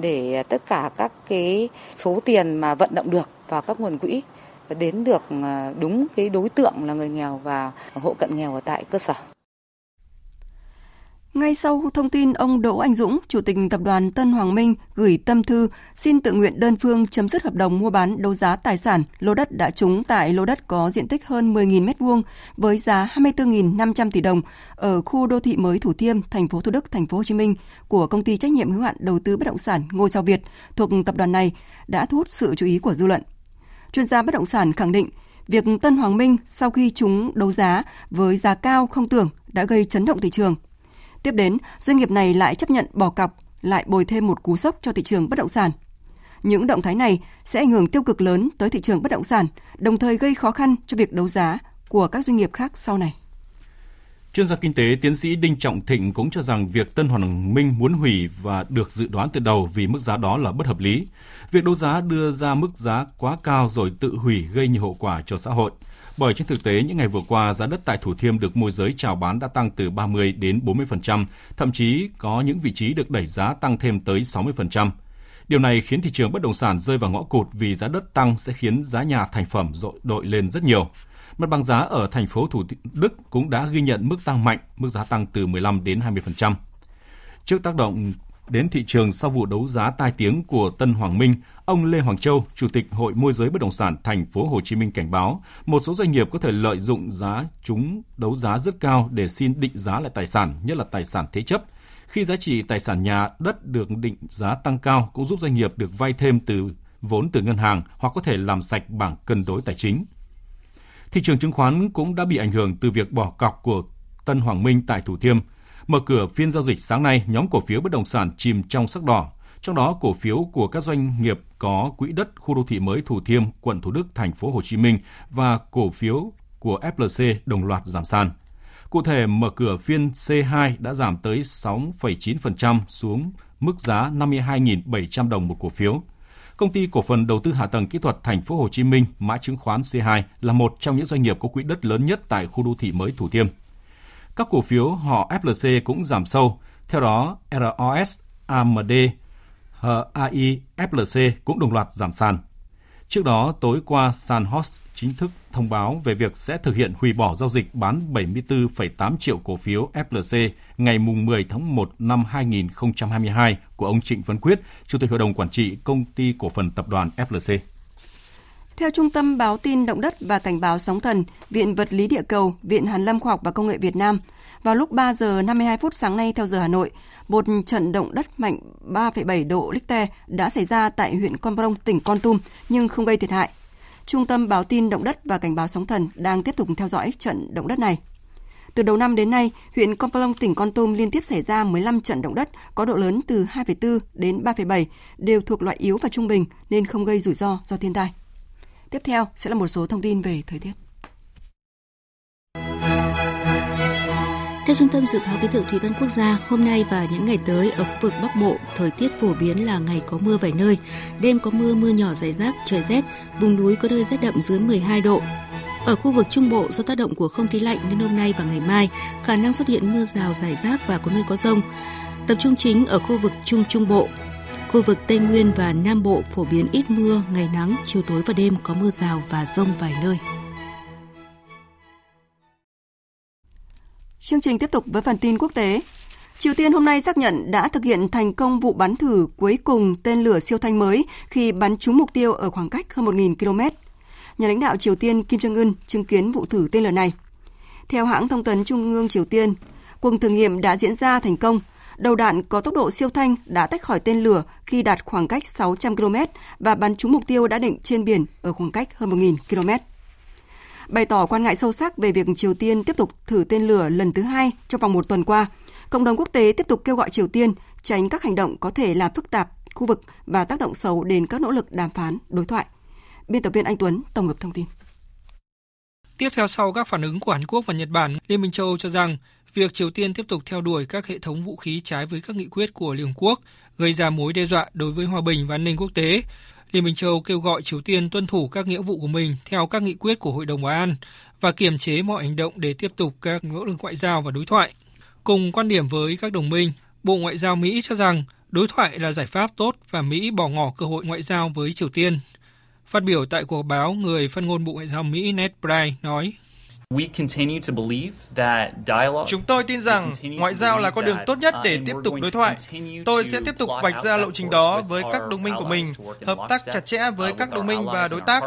S17: để à, tất cả các cái số tiền mà vận động được vào các nguồn quỹ đến được à, đúng cái đối tượng là người nghèo và hộ cận nghèo ở tại cơ sở.
S1: Ngay sau thông tin ông Đỗ Anh Dũng, Chủ tịch Tập đoàn Tân Hoàng Minh gửi tâm thư xin tự nguyện đơn phương chấm dứt hợp đồng mua bán đấu giá tài sản lô đất đã trúng tại lô đất có diện tích hơn 10.000 m2 với giá 24.500 tỷ đồng ở khu đô thị mới Thủ Thiêm, thành phố Thủ Đức, thành phố Hồ Chí Minh của công ty trách nhiệm hữu hạn đầu tư bất động sản Ngôi sao Việt thuộc tập đoàn này đã thu hút sự chú ý của dư luận. Chuyên gia bất động sản khẳng định việc Tân Hoàng Minh sau khi chúng đấu giá với giá cao không tưởng đã gây chấn động thị trường. Tiếp đến, doanh nghiệp này lại chấp nhận bỏ cọc, lại bồi thêm một cú sốc cho thị trường bất động sản. Những động thái này sẽ ảnh hưởng tiêu cực lớn tới thị trường bất động sản, đồng thời gây khó khăn cho việc đấu giá của các doanh nghiệp khác sau này.
S2: Chuyên gia kinh tế tiến sĩ Đinh Trọng Thịnh cũng cho rằng việc Tân Hoàng Minh muốn hủy và được dự đoán từ đầu vì mức giá đó là bất hợp lý. Việc đấu giá đưa ra mức giá quá cao rồi tự hủy gây nhiều hậu quả cho xã hội. Bởi trên thực tế, những ngày vừa qua, giá đất tại Thủ Thiêm được môi giới chào bán đã tăng từ 30 đến 40%, thậm chí có những vị trí được đẩy giá tăng thêm tới 60%. Điều này khiến thị trường bất động sản rơi vào ngõ cụt vì giá đất tăng sẽ khiến giá nhà thành phẩm dội đội lên rất nhiều. Mặt bằng giá ở thành phố Thủ Đức cũng đã ghi nhận mức tăng mạnh, mức giá tăng từ 15 đến 20%. Trước tác động đến thị trường sau vụ đấu giá tai tiếng của Tân Hoàng Minh, ông Lê Hoàng Châu, Chủ tịch Hội môi giới bất động sản thành phố Hồ Chí Minh cảnh báo, một số doanh nghiệp có thể lợi dụng giá chúng đấu giá rất cao để xin định giá lại tài sản, nhất là tài sản thế chấp. Khi giá trị tài sản nhà, đất được định giá tăng cao cũng giúp doanh nghiệp được vay thêm từ vốn từ ngân hàng hoặc có thể làm sạch bảng cân đối tài chính. Thị trường chứng khoán cũng đã bị ảnh hưởng từ việc bỏ cọc của Tân Hoàng Minh tại Thủ Thiêm. Mở cửa phiên giao dịch sáng nay, nhóm cổ phiếu bất động sản chìm trong sắc đỏ. Trong đó, cổ phiếu của các doanh nghiệp có quỹ đất khu đô thị mới Thủ Thiêm, quận Thủ Đức, thành phố Hồ Chí Minh và cổ phiếu của FLC đồng loạt giảm sàn. Cụ thể, mở cửa phiên C2 đã giảm tới 6,9% xuống mức giá 52.700 đồng một cổ phiếu. Công ty cổ phần đầu tư hạ tầng kỹ thuật Thành phố Hồ Chí Minh, mã chứng khoán C2 là một trong những doanh nghiệp có quỹ đất lớn nhất tại khu đô thị mới Thủ Thiêm. Các cổ phiếu họ FLC cũng giảm sâu. Theo đó, ROS, AMD, HAI, FLC cũng đồng loạt giảm sàn. Trước đó, tối qua, Sanhos chính thức thông báo về việc sẽ thực hiện hủy bỏ giao dịch bán 74,8 triệu cổ phiếu FLC ngày 10 tháng 1 năm 2022 của ông Trịnh Văn Quyết, Chủ tịch Hội đồng Quản trị Công ty Cổ phần Tập đoàn FLC.
S1: Theo Trung tâm Báo tin Động đất và Cảnh báo Sóng thần, Viện Vật lý Địa cầu, Viện Hàn lâm Khoa học và Công nghệ Việt Nam, vào lúc 3 giờ 52 phút sáng nay theo giờ Hà Nội, một trận động đất mạnh 3,7 độ Richter đã xảy ra tại huyện Con Plong, tỉnh Con Tum nhưng không gây thiệt hại. Trung tâm báo tin động đất và cảnh báo sóng thần đang tiếp tục theo dõi trận động đất này. Từ đầu năm đến nay, huyện Con Plong, tỉnh Con Tum liên tiếp xảy ra 15 trận động đất có độ lớn từ 2,4 đến 3,7, đều thuộc loại yếu và trung bình nên không gây rủi ro do thiên tai. Tiếp theo sẽ là một số thông tin về thời tiết.
S18: Theo Trung tâm Dự báo Khí tượng Thủy văn Quốc gia, hôm nay và những ngày tới ở khu vực Bắc Bộ, thời tiết phổ biến là ngày có mưa vài nơi, đêm có mưa mưa nhỏ rải rác, trời rét, vùng núi có nơi rét đậm dưới 12 độ. Ở khu vực Trung Bộ do tác động của không khí lạnh nên hôm nay và ngày mai khả năng xuất hiện mưa rào rải rác và có nơi có rông. Tập trung chính ở khu vực Trung Trung Bộ. Khu vực Tây Nguyên và Nam Bộ phổ biến ít mưa, ngày nắng, chiều tối và đêm có mưa rào và rông vài nơi.
S1: Chương trình tiếp tục với phần tin quốc tế. Triều Tiên hôm nay xác nhận đã thực hiện thành công vụ bắn thử cuối cùng tên lửa siêu thanh mới khi bắn trúng mục tiêu ở khoảng cách hơn 1.000 km. Nhà lãnh đạo Triều Tiên Kim Jong-un chứng kiến vụ thử tên lửa này. Theo hãng thông tấn Trung ương Triều Tiên, cuộc thử nghiệm đã diễn ra thành công. Đầu đạn có tốc độ siêu thanh đã tách khỏi tên lửa khi đạt khoảng cách 600 km và bắn trúng mục tiêu đã định trên biển ở khoảng cách hơn 1.000 km. Bày tỏ quan ngại sâu sắc về việc Triều Tiên tiếp tục thử tên lửa lần thứ hai trong vòng một tuần qua, cộng đồng quốc tế tiếp tục kêu gọi Triều Tiên tránh các hành động có thể làm phức tạp khu vực và tác động xấu đến các nỗ lực đàm phán, đối thoại. Biên tập viên Anh Tuấn tổng hợp thông tin.
S19: Tiếp theo sau các phản ứng của Hàn Quốc và Nhật Bản, Liên minh châu Âu cho rằng việc Triều Tiên tiếp tục theo đuổi các hệ thống vũ khí trái với các nghị quyết của Liên Hợp Quốc gây ra mối đe dọa đối với hòa bình và an ninh quốc tế, Liên minh châu kêu gọi Triều Tiên tuân thủ các nghĩa vụ của mình theo các nghị quyết của Hội đồng Bảo an và kiềm chế mọi hành động để tiếp tục các nỗ lực ngoại giao và đối thoại. Cùng quan điểm với các đồng minh, Bộ Ngoại giao Mỹ cho rằng đối thoại là giải pháp tốt và Mỹ bỏ ngỏ cơ hội ngoại giao với Triều Tiên. Phát biểu tại cuộc báo, người phát ngôn Bộ Ngoại giao Mỹ Ned Price nói
S20: Chúng tôi tin rằng ngoại giao là con đường tốt nhất để tiếp tục đối thoại. Tôi sẽ tiếp tục vạch ra lộ trình đó với các đồng minh của mình, hợp tác chặt chẽ với các đồng minh và đối tác.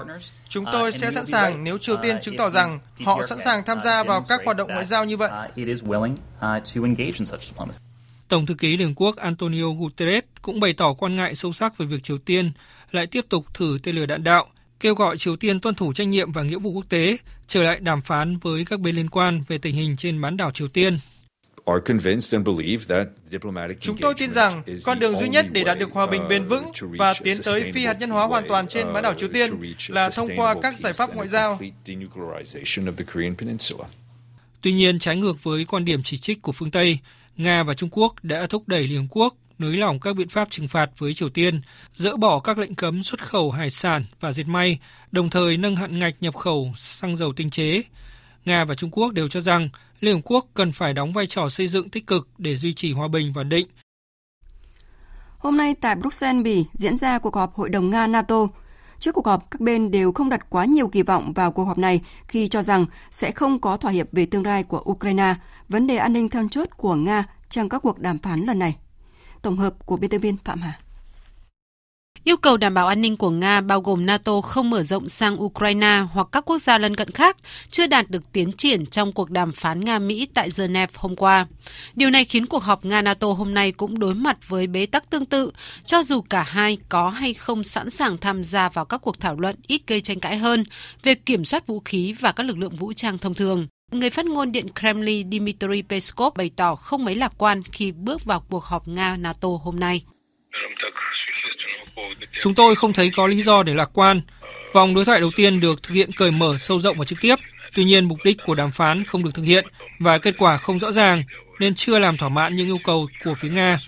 S20: Chúng tôi sẽ sẵn sàng nếu Triều Tiên chứng tỏ rằng họ sẵn sàng tham gia vào các hoạt động ngoại giao như vậy.
S19: Tổng thư ký Liên Hợp Quốc Antonio Guterres cũng bày tỏ quan ngại sâu sắc về việc Triều Tiên lại tiếp tục thử tên lửa đạn đạo kêu gọi Triều Tiên tuân thủ trách nhiệm và nghĩa vụ quốc tế, trở lại đàm phán với các bên liên quan về tình hình trên bán đảo Triều Tiên.
S20: Chúng tôi tin rằng con đường duy nhất để đạt được hòa bình bền vững và tiến tới phi hạt nhân hóa hoàn toàn trên bán đảo Triều Tiên là thông qua các giải pháp ngoại giao.
S19: Tuy nhiên, trái ngược với quan điểm chỉ trích của phương Tây, Nga và Trung Quốc đã thúc đẩy Liên Quốc nới lỏng các biện pháp trừng phạt với Triều Tiên, dỡ bỏ các lệnh cấm xuất khẩu hải sản và dệt may, đồng thời nâng hạn ngạch nhập khẩu xăng dầu tinh chế. Nga và Trung Quốc đều cho rằng Liên Hợp Quốc cần phải đóng vai trò xây dựng tích cực để duy trì hòa bình và định.
S1: Hôm nay tại Bruxelles, Bỉ diễn ra cuộc họp Hội đồng Nga-NATO. Trước cuộc họp, các bên đều không đặt quá nhiều kỳ vọng vào cuộc họp này khi cho rằng sẽ không có thỏa hiệp về tương lai của Ukraine, vấn đề an ninh then chốt của Nga trong các cuộc đàm phán lần này. Tổng hợp của biên tập viên Phạm Hà.
S21: Yêu cầu đảm bảo an ninh của Nga bao gồm NATO không mở rộng sang Ukraine hoặc các quốc gia lân cận khác chưa đạt được tiến triển trong cuộc đàm phán Nga-Mỹ tại Geneva hôm qua. Điều này khiến cuộc họp Nga-NATO hôm nay cũng đối mặt với bế tắc tương tự, cho dù cả hai có hay không sẵn sàng tham gia vào các cuộc thảo luận ít gây tranh cãi hơn về kiểm soát vũ khí và các lực lượng vũ trang thông thường. Người phát ngôn Điện Kremlin Dmitry Peskov bày tỏ không mấy lạc quan khi bước vào cuộc họp Nga-NATO hôm nay.
S19: Chúng tôi không thấy có lý do để lạc quan. Vòng đối thoại đầu tiên được thực hiện cởi mở, sâu rộng và trực tiếp. Tuy nhiên, mục đích của đàm phán không được thực hiện và kết quả không rõ ràng nên chưa làm thỏa mãn những yêu cầu của phía Nga.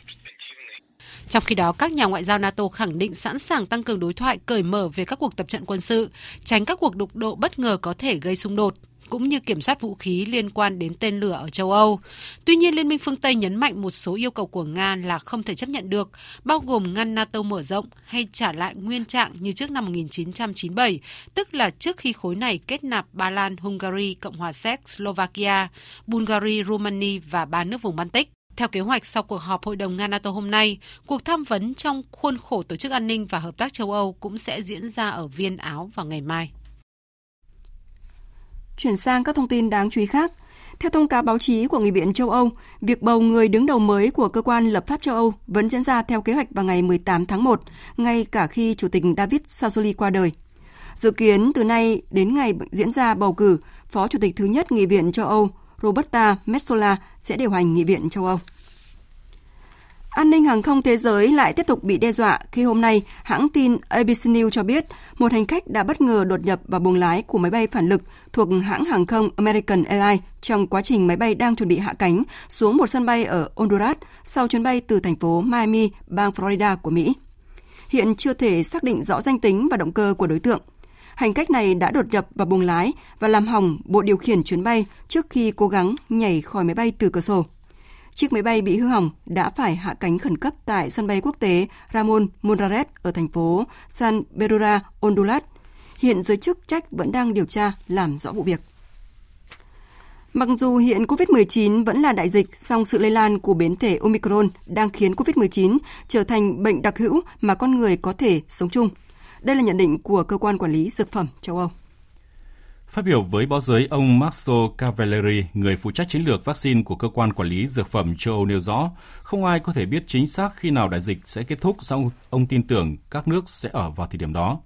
S21: Trong khi đó, các nhà ngoại giao NATO khẳng định sẵn sàng tăng cường đối thoại cởi mở về các cuộc tập trận quân sự, tránh các cuộc đụng độ bất ngờ có thể gây xung đột cũng như kiểm soát vũ khí liên quan đến tên lửa ở châu Âu. Tuy nhiên, Liên minh phương Tây nhấn mạnh một số yêu cầu của Nga là không thể chấp nhận được, bao gồm ngăn NATO mở rộng hay trả lại nguyên trạng như trước năm 1997, tức là trước khi khối này kết nạp Ba Lan, Hungary, Cộng hòa Séc, Slovakia, Bulgaria, Romania và ba nước vùng Baltic. Theo kế hoạch sau cuộc họp Hội đồng Nga-NATO hôm nay, cuộc tham vấn trong khuôn khổ Tổ chức An ninh và Hợp tác châu Âu cũng sẽ diễn ra ở Viên, Áo vào ngày mai.
S1: Chuyển sang các thông tin đáng chú ý khác. Theo thông cáo báo chí của Nghị viện châu Âu, việc bầu người đứng đầu mới của cơ quan lập pháp châu Âu vẫn diễn ra theo kế hoạch vào ngày 18 tháng 1, ngay cả khi Chủ tịch David Sassoli qua đời. Dự kiến từ nay đến ngày diễn ra bầu cử, Phó Chủ tịch thứ nhất Nghị viện châu Âu Roberta Metsola sẽ điều hành Nghị viện châu Âu. An ninh hàng không thế giới lại tiếp tục bị đe dọa khi hôm nay hãng tin ABC News cho biết một hành khách đã bất ngờ đột nhập vào buồng lái của máy bay phản lực thuộc hãng hàng không American Airlines trong quá trình máy bay đang chuẩn bị hạ cánh xuống một sân bay ở Honduras sau chuyến bay từ thành phố Miami, bang Florida của Mỹ. Hiện chưa thể xác định rõ danh tính và động cơ của đối tượng. Hành khách này đã đột nhập vào buồng lái và làm hỏng bộ điều khiển chuyến bay trước khi cố gắng nhảy khỏi máy bay từ cửa sổ. Chiếc máy bay bị hư hỏng đã phải hạ cánh khẩn cấp tại sân bay quốc tế Ramon Morales ở thành phố San Pedro, Honduras. Hiện giới chức trách vẫn đang điều tra làm rõ vụ việc. Mặc dù hiện COVID-19 vẫn là đại dịch, song sự lây lan của biến thể Omicron đang khiến COVID-19 trở thành bệnh đặc hữu mà con người có thể sống chung. Đây là nhận định của cơ quan quản lý dược phẩm châu Âu.
S2: Phát biểu với báo giới, ông Marco Cavalleri, người phụ trách chiến lược vaccine của cơ quan quản lý dược phẩm châu Âu nêu rõ, không ai có thể biết chính xác khi nào đại dịch sẽ kết thúc, song ông tin tưởng các nước sẽ ở vào thời điểm đó.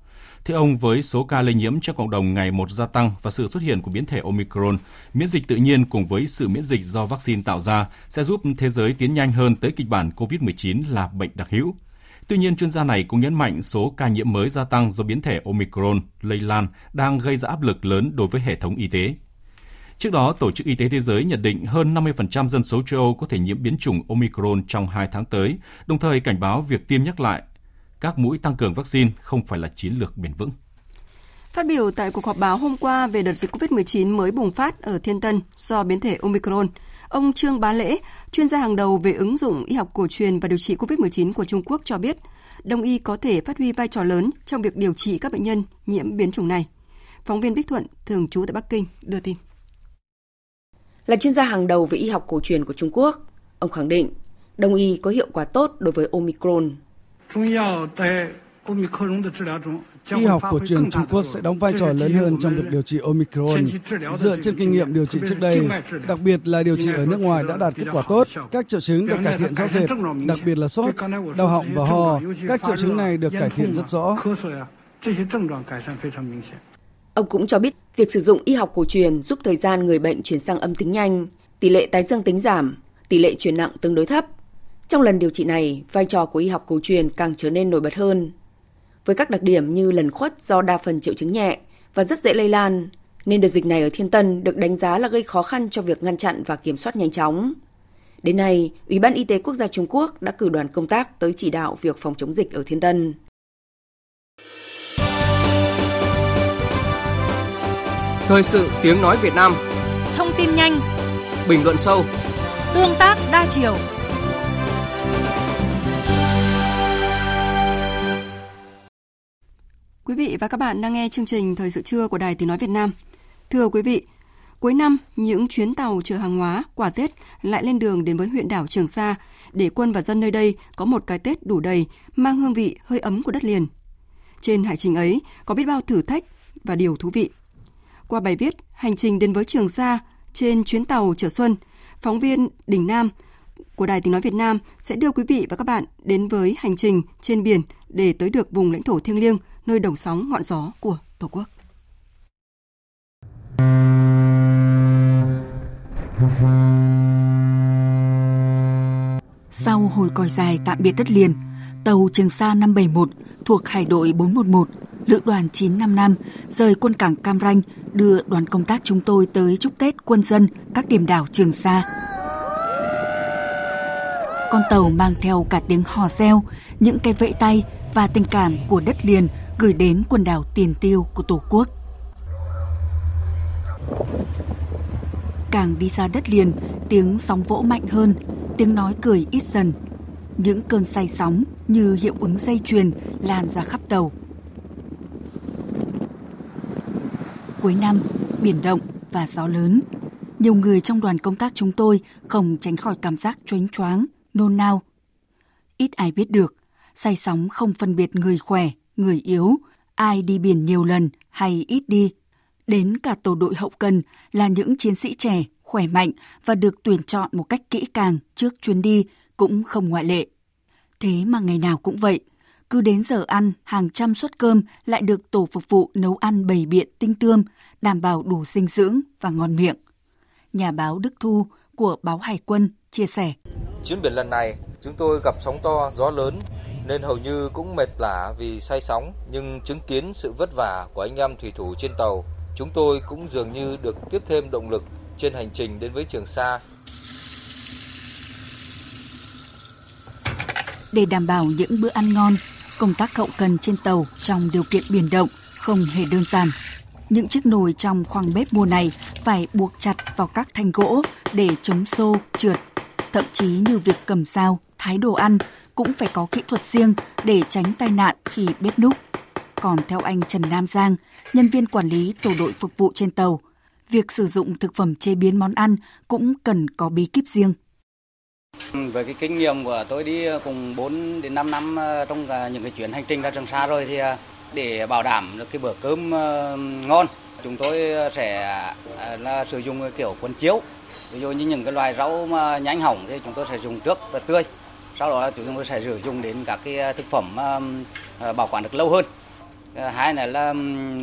S2: Theo ông, với số ca lây nhiễm trong cộng đồng ngày một gia tăng và sự xuất hiện của biến thể Omicron, miễn dịch tự nhiên cùng với sự miễn dịch do vaccine tạo ra sẽ giúp thế giới tiến nhanh hơn tới kịch bản COVID-19 là bệnh đặc hữu. Tuy nhiên, chuyên gia này cũng nhấn mạnh số ca nhiễm mới gia tăng do biến thể Omicron lây lan đang gây ra áp lực lớn đối với hệ thống y tế. Trước đó, Tổ chức Y tế Thế giới nhận định hơn 50% dân số châu Âu có thể nhiễm biến chủng Omicron trong 2 tháng tới, đồng thời cảnh báo việc tiêm nhắc lại các mũi tăng cường vaccine không phải là chiến lược bền vững.
S1: Phát biểu tại cuộc họp báo hôm qua về đợt dịch COVID-19 mới bùng phát ở Thiên Tân do biến thể Omicron, ông Trương Bá Lễ, chuyên gia hàng đầu về ứng dụng y học cổ truyền và điều trị COVID-19 của Trung Quốc cho biết, đông y có thể phát huy vai trò lớn trong việc điều trị các bệnh nhân nhiễm biến chủng này. Phóng viên Bích Thuận, thường trú tại Bắc Kinh, đưa tin.
S22: Là chuyên gia hàng đầu về y học cổ truyền của Trung Quốc, ông khẳng định đông y có hiệu quả tốt đối với Omicron.
S23: Y học cổ truyền Trung Quốc sẽ đóng vai trò lớn hơn trong việc điều trị Omicron. Dựa trên kinh nghiệm điều trị trước đây, đặc biệt là điều trị ở nước ngoài đã đạt kết quả tốt, các triệu chứng được cải thiện rõ rệt, đặc biệt là sốt, đau họng và ho. Các triệu chứng này được cải thiện rất rõ.
S22: Ông cũng cho biết việc sử dụng y học cổ truyền giúp thời gian người bệnh chuyển sang âm tính nhanh, tỷ lệ tái dương tính giảm, tỷ lệ chuyển nặng tương đối thấp. Trong lần điều trị này, vai trò của y học cổ truyền càng trở nên nổi bật hơn. Với các đặc điểm như lần khuất do đa phần triệu chứng nhẹ và rất dễ lây lan, nên đợt dịch này ở Thiên Tân được đánh giá là gây khó khăn cho việc ngăn chặn và kiểm soát nhanh chóng. Đến nay, Ủy ban Y tế Quốc gia Trung Quốc đã cử đoàn công tác tới chỉ đạo việc phòng chống dịch ở Thiên Tân.
S24: Thời sự tiếng nói Việt Nam
S6: Thông tin nhanh
S24: Bình luận sâu
S6: Tương tác đa chiều
S1: Quý vị và các bạn đang nghe chương trình Thời sự trưa của Đài Tiếng Nói Việt Nam. Thưa quý vị, cuối năm, những chuyến tàu chở hàng hóa, quà Tết lại lên đường đến với huyện đảo Trường Sa để quân và dân nơi đây có một cái Tết đủ đầy, mang hương vị hơi ấm của đất liền. Trên hải trình ấy có biết bao thử thách và điều thú vị. Qua bài viết Hành trình đến với Trường Sa trên chuyến tàu chở xuân, phóng viên Đình Nam của Đài Tiếng Nói Việt Nam sẽ đưa quý vị và các bạn đến với hành trình trên biển để tới được vùng lãnh thổ thiêng liêng – nơi đầu sóng ngọn gió của Tổ quốc.
S25: Sau hồi còi dài tạm biệt đất liền, tàu Trường Sa 571 thuộc Hải đội 411, Lữ đoàn 955 rời quân cảng Cam Ranh đưa đoàn công tác chúng tôi tới chúc Tết quân dân các điểm đảo Trường Sa. Con tàu mang theo cả tiếng hò reo, những cái vẫy tay và tình cảm của đất liền gửi đến quần đảo tiền tiêu của Tổ quốc. Càng đi ra đất liền, tiếng sóng vỗ mạnh hơn, tiếng nói cười ít dần. Những cơn say sóng như hiệu ứng dây chuyền lan ra khắp tàu. Cuối năm, biển động và gió lớn. Nhiều người trong đoàn công tác chúng tôi không tránh khỏi cảm giác choáng choáng, nôn nao. Ít ai biết được, say sóng không phân biệt người khỏe, người yếu, ai đi biển nhiều lần hay ít đi. Đến cả tổ đội hậu cần là những chiến sĩ trẻ, khỏe mạnh và được tuyển chọn một cách kỹ càng trước chuyến đi cũng không ngoại lệ. Thế mà ngày nào cũng vậy, cứ đến giờ ăn, hàng trăm suất cơm lại được tổ phục vụ nấu ăn bầy biện tinh tươm, đảm bảo đủ dinh dưỡng và ngon miệng. Nhà báo Đức Thu của báo Hải quân chia sẻ.
S26: Chuyến biển lần này, chúng tôi gặp sóng to, gió lớn, nên hầu như cũng mệt lả vì say sóng, nhưng chứng kiến sự vất vả của anh em thủy thủ trên tàu, chúng tôi cũng dường như được tiếp thêm động lực trên hành trình đến với Trường Sa.
S25: Để đảm bảo những bữa ăn ngon, công tác hậu cần trên tàu trong điều kiện biển động không hề đơn giản. Những chiếc nồi trong khoang bếp mùa này phải buộc chặt vào các thanh gỗ để chống xô, trượt. Thậm chí như việc cầm dao, thái đồ ăn cũng phải có kỹ thuật riêng để tránh tai nạn khi bếp núc. Còn theo anh Trần Nam Giang, nhân viên quản lý tổ đội phục vụ trên tàu, việc sử dụng thực phẩm chế biến món ăn cũng cần có bí kíp riêng.
S27: Với cái kinh nghiệm của tôi đi cùng 4 đến 5 năm ờ, trong những cái chuyến hành trình ra Trường Sa rồi thì ờ, để bảo đảm được cái bữa cơm ờ, ngon, chúng tôi sẽ là sử dụng kiểu cuốn chiếu. Ví dụ như những cái loài rau mà nhanh hỏng thì chúng tôi sẽ dùng trước và tươi. Sau đó chúng tôi sẽ sử dụng đến các cái à, thực phẩm à, à, bảo quản được lâu hơn. Ờ, hai là, là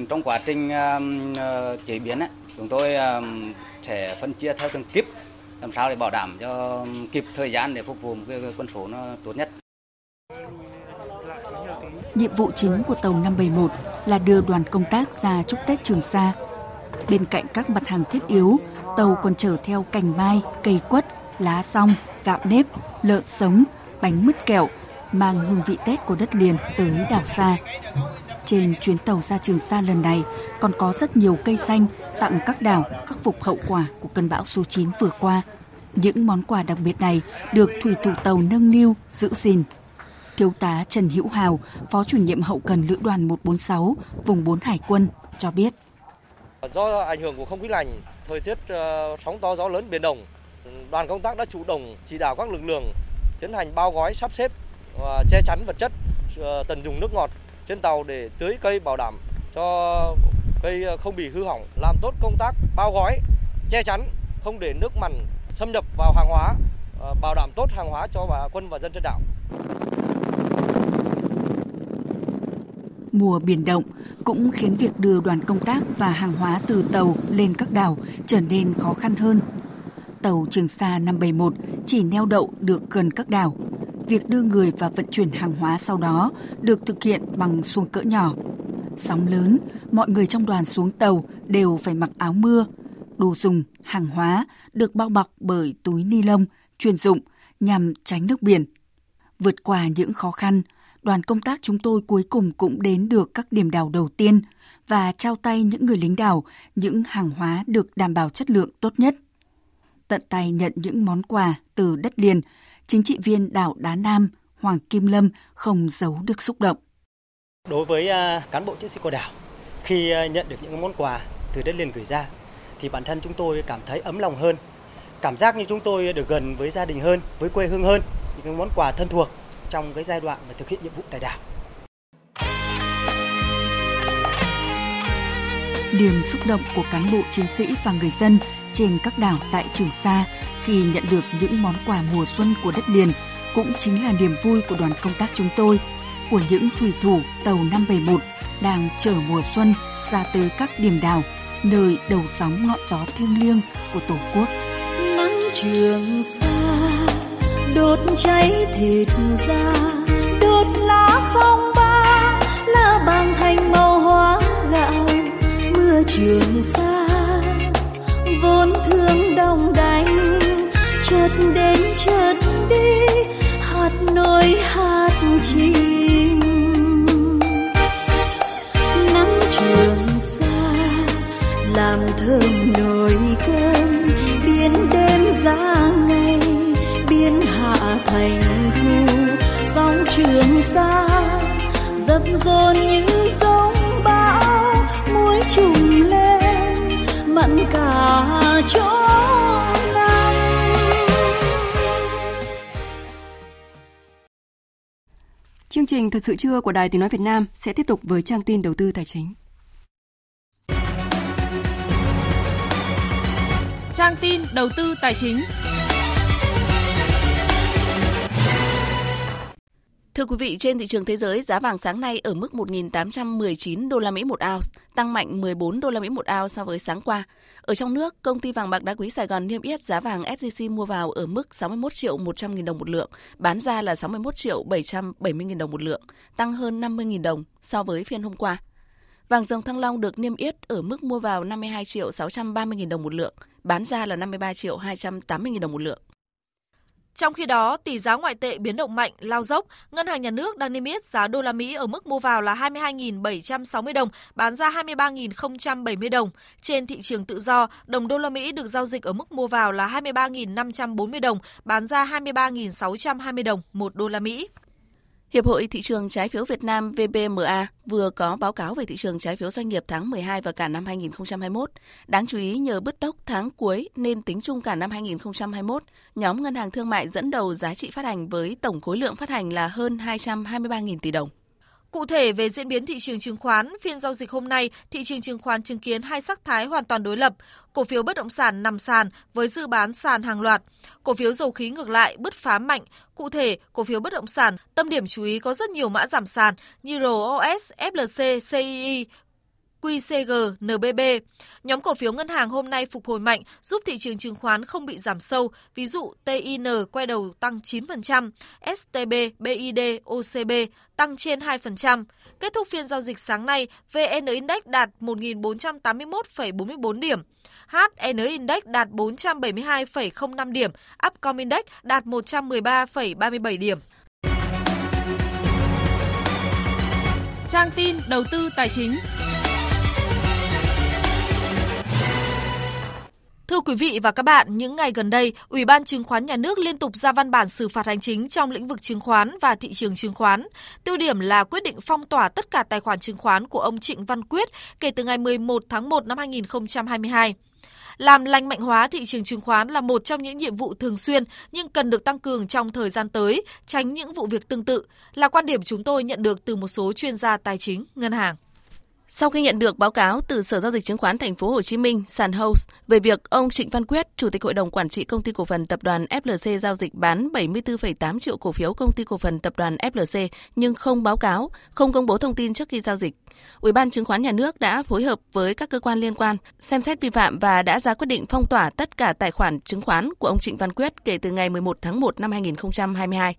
S27: trong quá trình ờ, chế biến chúng tôi sẽ phân chia theo từng kíp làm sao để bảo đảm cho kịp thời gian để phục vụ một cái quân số nó tốt nhất.
S25: Nhiệm vụ chính của tàu 571 là đưa đoàn công tác ra chúc Tết Trường Sa. Bên cạnh các mặt hàng thiết yếu, tàu còn chở theo cành mai, cây quất, lá song, gạo nếp, lợn sống, bánh mứt kẹo, mang hương vị Tết của đất liền tới đảo xa. Trên chuyến tàu ra Trường Sa lần này còn có rất nhiều cây xanh tặng các đảo khắc phục hậu quả của cơn bão số 9 vừa qua. Những món quà đặc biệt này được thủy thủ tàu nâng niu, giữ gìn. Thiếu tá Trần Hữu Hào, Phó chủ nhiệm hậu cần lữ đoàn 146, vùng 4 Hải quân, cho biết.
S26: Do ảnh hưởng của không khí lạnh, thời tiết ờ, sóng to gió lớn biển động, đoàn công tác đã chủ động chỉ đạo các lực lượng tiến hành bao gói sắp xếp và che chắn vật chất, ờ, tận dụng nước ngọt trên tàu để tưới cây bảo đảm cho cây không bị hư hỏng, làm tốt công tác bao gói, che chắn, không để nước mặn xâm nhập vào hàng hóa, ờ, bảo đảm tốt hàng hóa cho bà quân và dân trên đảo.
S25: Mùa biển động cũng khiến việc đưa đoàn công tác và hàng hóa từ tàu lên các đảo trở nên khó khăn hơn. Tàu Trường Sa 571 chỉ neo đậu được gần các đảo, việc đưa người và vận chuyển hàng hóa sau đó được thực hiện bằng xuồng cỡ nhỏ. Sóng lớn, mọi người trong đoàn xuống tàu đều phải mặc áo mưa. Đồ dùng, hàng hóa được bao bọc bởi túi ni lông chuyên dụng nhằm tránh nước biển. Vượt qua những khó khăn, đoàn công tác chúng tôi cuối cùng cũng đến được các điểm đảo đầu tiên và trao tay những người lính đảo những hàng hóa được đảm bảo chất lượng tốt nhất. Tận tay nhận những món quà từ đất liền chính trị viên đảo Đá Nam Hoàng Kim Lâm không giấu được xúc động.
S28: Đối với à, cán bộ chiến sĩ của đảo, khi à, nhận được những món quà từ đất liền gửi ra, thì bản thân chúng tôi cảm thấy ấm lòng hơn, cảm giác như chúng tôi được gần với gia đình hơn, với quê hương hơn, những món quà thân thuộc trong cái giai đoạn mà thực hiện nhiệm vụ tại đảo.
S25: Niềm xúc động của cán bộ chiến sĩ và người dân trên các đảo tại Trường Sa khi nhận được những món quà mùa xuân của đất liền cũng chính là niềm vui của đoàn công tác chúng tôi, của những thủy thủ tàu 571 đang chở mùa xuân ra tới các điểm đảo, nơi đầu sóng ngọn gió thiêng liêng của Tổ quốc.
S29: Nắng trường sa đốt cháy thịt da, đốt lá phong ba, lá bàng thành màu hoa gạo, mưa trường xa vốn thương đồng đánh chợt đến chợt đi, hạt nỗi hạt chim nắng trường xa, làm thơm nồi cơm, biến đêm ra ngày, biến hạ thành thu. Sóng trường xa dập dồn như giống bão, muối trùng lên mặn cả chỗ nắng
S1: Chương trình Thật sự trưa của Đài Tiếng Nói Việt Nam sẽ tiếp tục với trang tin đầu tư tài chính.
S30: Trang tin đầu tư tài chính.
S22: Thưa quý vị, trên thị trường thế giới, giá vàng sáng nay ở mức 1.819 đô la Mỹ một ounce, tăng mạnh 14 đô la Mỹ một ounce so với sáng qua. Ở trong nước, công ty vàng bạc đá quý Sài Gòn niêm yết giá vàng SJC mua vào ở mức 61 triệu 100 000 đồng một lượng, bán ra là 61 triệu 770 000 đồng một lượng, tăng hơn 50 000 đồng so với phiên hôm qua. Vàng dòng thăng long được niêm yết ở mức mua vào 52 triệu 630 000 đồng một lượng, bán ra là 53 triệu 280 000 đồng một lượng.
S30: Trong khi đó, tỷ giá ngoại tệ biến động mạnh, lao dốc, Ngân hàng Nhà nước đang niêm yết giá đô la Mỹ ở mức mua vào là 22.760 đồng, bán ra 23.070 đồng. Trên thị trường tự do, đồng đô la Mỹ được giao dịch ở mức mua vào là 23.540 đồng, bán ra 23.620 đồng một đô la Mỹ.
S22: Hiệp hội Thị trường Trái phiếu Việt Nam VBMA vừa có báo cáo về thị trường trái phiếu doanh nghiệp tháng 12 và cả năm 2021. Đáng chú ý nhờ bứt tốc tháng cuối nên tính chung cả năm 2021, nhóm ngân hàng thương mại dẫn đầu giá trị phát hành với tổng khối lượng phát hành là hơn 223.000 tỷ đồng.
S30: Cụ thể về diễn biến thị trường chứng khoán, phiên giao dịch hôm nay, thị trường chứng khoán chứng kiến hai sắc thái hoàn toàn đối lập. Cổ phiếu bất động sản nằm sàn với dư bán sàn hàng loạt. Cổ phiếu dầu khí ngược lại bứt phá mạnh. Cụ thể, cổ phiếu bất động sản, tâm điểm chú ý có rất nhiều mã giảm sàn như ROS, FLC, CII, QCG, NBB. Nhóm cổ phiếu ngân hàng hôm nay phục hồi mạnh, giúp thị trường chứng khoán không bị giảm sâu. Ví dụ TIN quay đầu tăng 9%, STB, BID, OCB tăng trên 2%. Kết thúc phiên giao dịch sáng nay, VN Index đạt 1.481,44 điểm. HN Index đạt 472,05 điểm, Upcom Index đạt 113,37 điểm. Trang tin đầu tư tài chính Thưa quý vị và các bạn, những ngày gần đây, Ủy ban Chứng khoán Nhà nước liên tục ra văn bản xử phạt hành chính trong lĩnh vực chứng khoán và thị trường chứng khoán. Tiêu điểm là quyết định phong tỏa tất cả tài khoản chứng khoán của ông Trịnh Văn Quyết kể từ ngày 11 tháng 1 năm 2022. Làm lành mạnh hóa thị trường chứng khoán là một trong những nhiệm vụ thường xuyên nhưng cần được tăng cường trong thời gian tới, tránh những vụ việc tương tự, là quan điểm chúng tôi nhận được từ một số chuyên gia tài chính, ngân hàng.
S22: Sau khi nhận được báo cáo từ Sở giao dịch chứng khoán Thành phố Hồ Chí Minh, sàn House về việc ông Trịnh Văn Quyết, Chủ tịch Hội đồng quản trị Công ty cổ phần Tập đoàn FLC giao dịch bán 74,8 triệu cổ phiếu Công ty cổ phần Tập đoàn FLC nhưng không báo cáo, không công bố thông tin trước khi giao dịch. Ủy ban Chứng khoán Nhà nước đã phối hợp với các cơ quan liên quan xem xét vi phạm và đã ra quyết định phong tỏa tất cả tài khoản chứng khoán của ông Trịnh Văn Quyết kể từ ngày 11 tháng 1 năm 2022.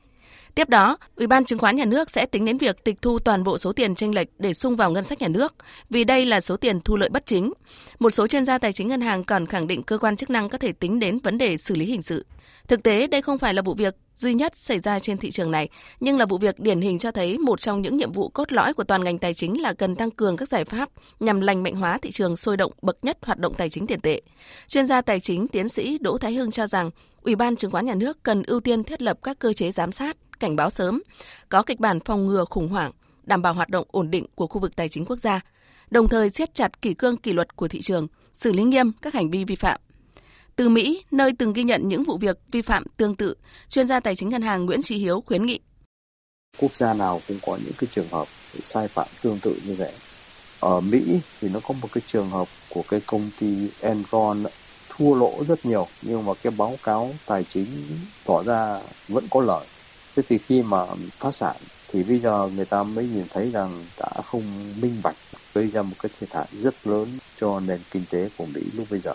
S22: Tiếp đó, Ủy ban Chứng khoán Nhà nước sẽ tính đến việc tịch thu toàn bộ số tiền tranh lệch để sung vào ngân sách nhà nước, vì đây là số tiền thu lợi bất chính. Một số chuyên gia tài chính ngân hàng còn khẳng định cơ quan chức năng có thể tính đến vấn đề xử lý hình sự. Thực tế, đây không phải là vụ việc duy nhất xảy ra trên thị trường này, nhưng là vụ việc điển hình cho thấy một trong những nhiệm vụ cốt lõi của toàn ngành tài chính là cần tăng cường các giải pháp nhằm lành mạnh hóa thị trường sôi động bậc nhất hoạt động tài chính tiền tệ. Chuyên gia tài chính tiến sĩ Đỗ Thái Hưng cho rằng, Ủy ban Chứng khoán Nhà nước cần ưu tiên thiết lập các cơ chế giám sát, cảnh báo sớm, có kịch bản phòng ngừa khủng hoảng, đảm bảo hoạt động ổn định của khu vực tài chính quốc gia, đồng thời siết chặt kỷ cương kỷ luật của thị trường, xử lý nghiêm các hành vi vi phạm. Từ Mỹ, nơi từng ghi nhận những vụ việc vi phạm tương tự, chuyên gia tài chính ngân hàng Nguyễn Trí Hiếu khuyến nghị.
S31: Quốc gia nào cũng có những cái trường hợp sai phạm tương tự như vậy. Ở Mỹ thì nó có một cái trường hợp của cái công ty Enron thua lỗ rất nhiều nhưng mà cái báo cáo tài chính tỏ ra vẫn có lợi thế thì khi mà phá sản, thì bây giờ người ta mới nhìn thấy rằng đã không minh bạch, gây ra một cái thiệt hại rất lớn cho nền kinh tế của Mỹ lúc bây giờ.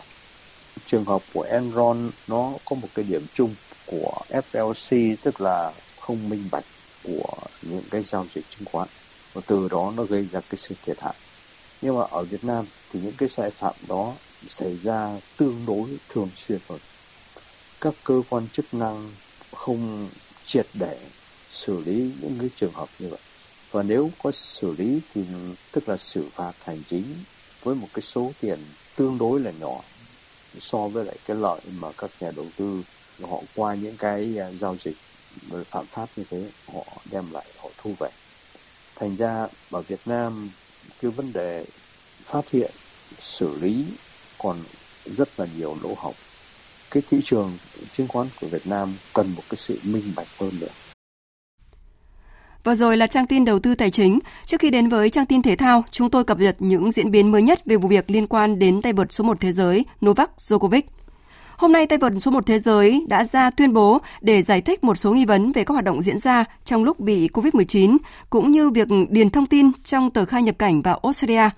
S31: Trường hợp của Enron, nó có một cái điểm chung của FLC tức là không minh bạch của những cái giao dịch chứng khoán. Và từ đó nó gây ra cái sự thiệt hại. Nhưng mà ở Việt Nam thì những cái sai phạm đó xảy ra tương đối thường xuyên hơn. Các cơ quan chức năng không triệt để xử lý những cái trường hợp như vậy. Và nếu có xử lý thì, tức là xử phạt hành chính với một cái số tiền tương đối là nhỏ so với lại cái lợi mà các nhà đầu tư họ qua những cái à, giao dịch phạm pháp như thế, họ đem lại, họ thu về thành ra ở Việt Nam cái vấn đề phát hiện, xử lý còn rất là nhiều lỗ hổng cái thị trường chứng khoán của Việt Nam cần một cái sự minh bạch hơn nữa
S1: Vừa rồi là trang tin đầu tư tài chính. Trước khi đến với trang tin thể thao, chúng tôi cập nhật những diễn biến mới nhất về vụ việc liên quan đến tay vợt số 1 thế giới Novak Djokovic. Hôm nay, tay vợt số 1 thế giới đã ra tuyên bố để giải thích một số nghi vấn về các hoạt động diễn ra trong lúc bị COVID-19, cũng như việc điền thông tin trong tờ khai nhập cảnh vào Australia.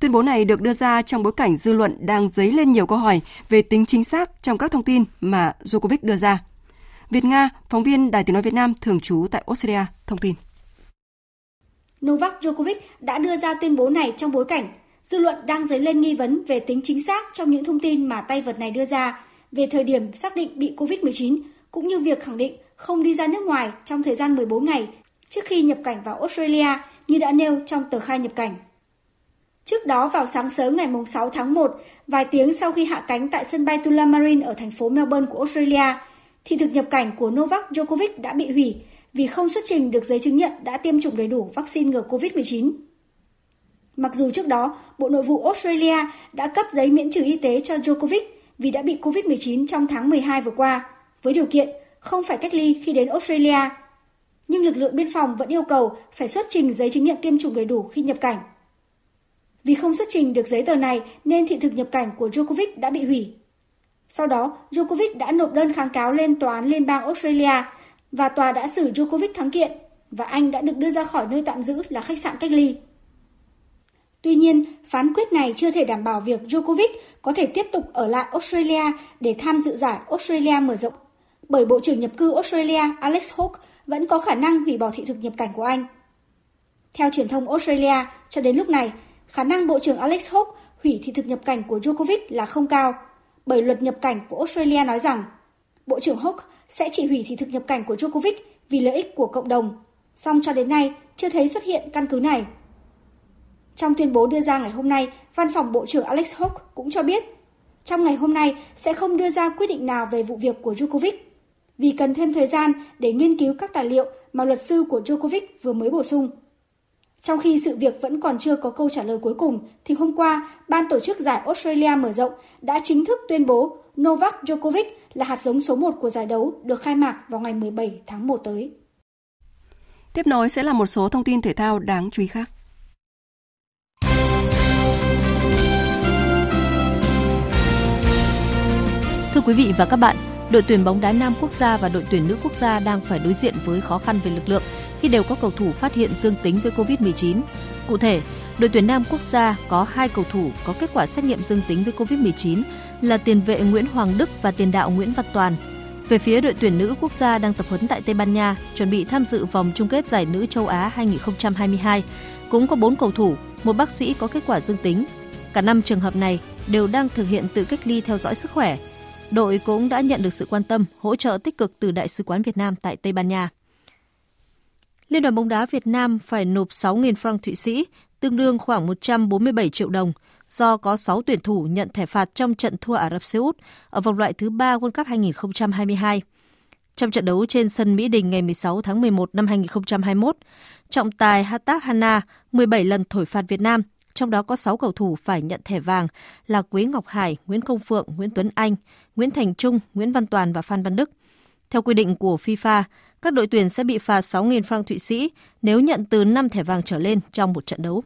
S1: Tuyên bố này được đưa ra trong bối cảnh dư luận đang dấy lên nhiều câu hỏi về tính chính xác trong các thông tin mà Djokovic đưa ra. Việt Nga, phóng viên Đài Tiếng Nói Việt Nam thường trú tại Australia, thông tin.
S32: Novak Djokovic đã đưa ra tuyên bố này trong bối cảnh dư luận đang dấy lên nghi vấn về tính chính xác trong những thông tin mà tay vợt này đưa ra về thời điểm xác định bị COVID-19, cũng như việc khẳng định không đi ra nước ngoài trong thời gian 14 ngày trước khi nhập cảnh vào Australia như đã nêu trong tờ khai nhập cảnh. Trước đó vào sáng sớm ngày 6 tháng 1, vài tiếng sau khi hạ cánh tại sân bay Tullamarine ở thành phố Melbourne của Australia, thì thực nhập cảnh của Novak Djokovic đã bị hủy vì không xuất trình được giấy chứng nhận đã tiêm chủng đầy đủ vaccine ngừa COVID-19. Mặc dù trước đó, Bộ Nội vụ Australia đã cấp giấy miễn trừ y tế cho Djokovic vì đã bị COVID-19 trong tháng 12 vừa qua, với điều kiện không phải cách ly khi đến Australia. Nhưng lực lượng biên phòng vẫn yêu cầu phải xuất trình giấy chứng nhận tiêm chủng đầy đủ khi nhập cảnh. Vì không xuất trình được giấy tờ này nên thị thực nhập cảnh của Djokovic đã bị hủy. Sau đó, Djokovic đã nộp đơn kháng cáo lên tòa án liên bang Australia và tòa đã xử Djokovic thắng kiện và anh đã được đưa ra khỏi nơi tạm giữ là khách sạn cách ly. Tuy nhiên, phán quyết này chưa thể đảm bảo việc Djokovic có thể tiếp tục ở lại Australia để tham dự giải Australia mở rộng, bởi Bộ trưởng nhập cư Australia Alex Hawke vẫn có khả năng hủy bỏ thị thực nhập cảnh của anh. Theo truyền thông Australia, cho đến lúc này, khả năng Bộ trưởng Alex Hawke hủy thị thực nhập cảnh của Djokovic là không cao, bởi luật nhập cảnh của Australia nói rằng Bộ trưởng Hawke sẽ chỉ hủy thị thực nhập cảnh của Djokovic vì lợi ích của cộng đồng, song cho đến nay chưa thấy xuất hiện căn cứ này. Trong tuyên bố đưa ra ngày hôm nay, Văn phòng Bộ trưởng Alex Hawke cũng cho biết, trong ngày hôm nay sẽ không đưa ra quyết định nào về vụ việc của Djokovic, vì cần thêm thời gian để nghiên cứu các tài liệu mà luật sư của Djokovic vừa mới bổ sung. Trong khi sự việc vẫn còn chưa có câu trả lời cuối cùng, thì hôm qua, ban tổ chức giải Australia mở rộng đã chính thức tuyên bố Novak Djokovic là hạt giống số 1 của giải đấu được khai mạc vào ngày 17 tháng 1 tới.
S1: Tiếp nối sẽ là một số thông tin thể thao đáng chú ý khác.
S33: Thưa quý vị và các bạn, đội tuyển bóng đá nam quốc gia và đội tuyển nữ quốc gia đang phải đối diện với khó khăn về lực lượng khi đều có cầu thủ phát hiện dương tính với Covid-19. Cụ thể, đội tuyển nam quốc gia có hai cầu thủ có kết quả xét nghiệm dương tính với Covid-19 là tiền vệ Nguyễn Hoàng Đức và tiền đạo Nguyễn Văn Toàn. Về phía đội tuyển nữ quốc gia đang tập huấn tại Tây Ban Nha, chuẩn bị tham dự vòng chung kết giải nữ châu Á 2022, cũng có 4 cầu thủ, một bác sĩ có kết quả dương tính. Cả năm trường hợp này đều đang thực hiện tự cách ly theo dõi sức khỏe. Đội cũng đã nhận được sự quan tâm, hỗ trợ tích cực từ Đại sứ quán Việt Nam tại Tây Ban Nha. Liên đoàn bóng đá Việt Nam phải nộp 6.000 franc Thụy Sĩ, tương đương khoảng 147 triệu đồng, do có 6 tuyển thủ nhận thẻ phạt trong trận thua Ả Rập Xê Út ở vòng loại thứ 3 World Cup 2022. Trong trận đấu trên sân Mỹ Đình ngày 16 tháng 11 năm 2021, trọng tài Hattab Hana 17 lần thổi phạt Việt Nam, trong đó có 6 cầu thủ phải nhận thẻ vàng là Quế Ngọc Hải, Nguyễn Công Phượng, Nguyễn Tuấn Anh, Nguyễn Thành Trung, Nguyễn Văn Toàn và Phan Văn Đức. Theo quy định của FIFA, các đội tuyển sẽ bị phạt 6.000 franc Thụy Sĩ nếu nhận từ 5 thẻ vàng trở lên trong một trận đấu.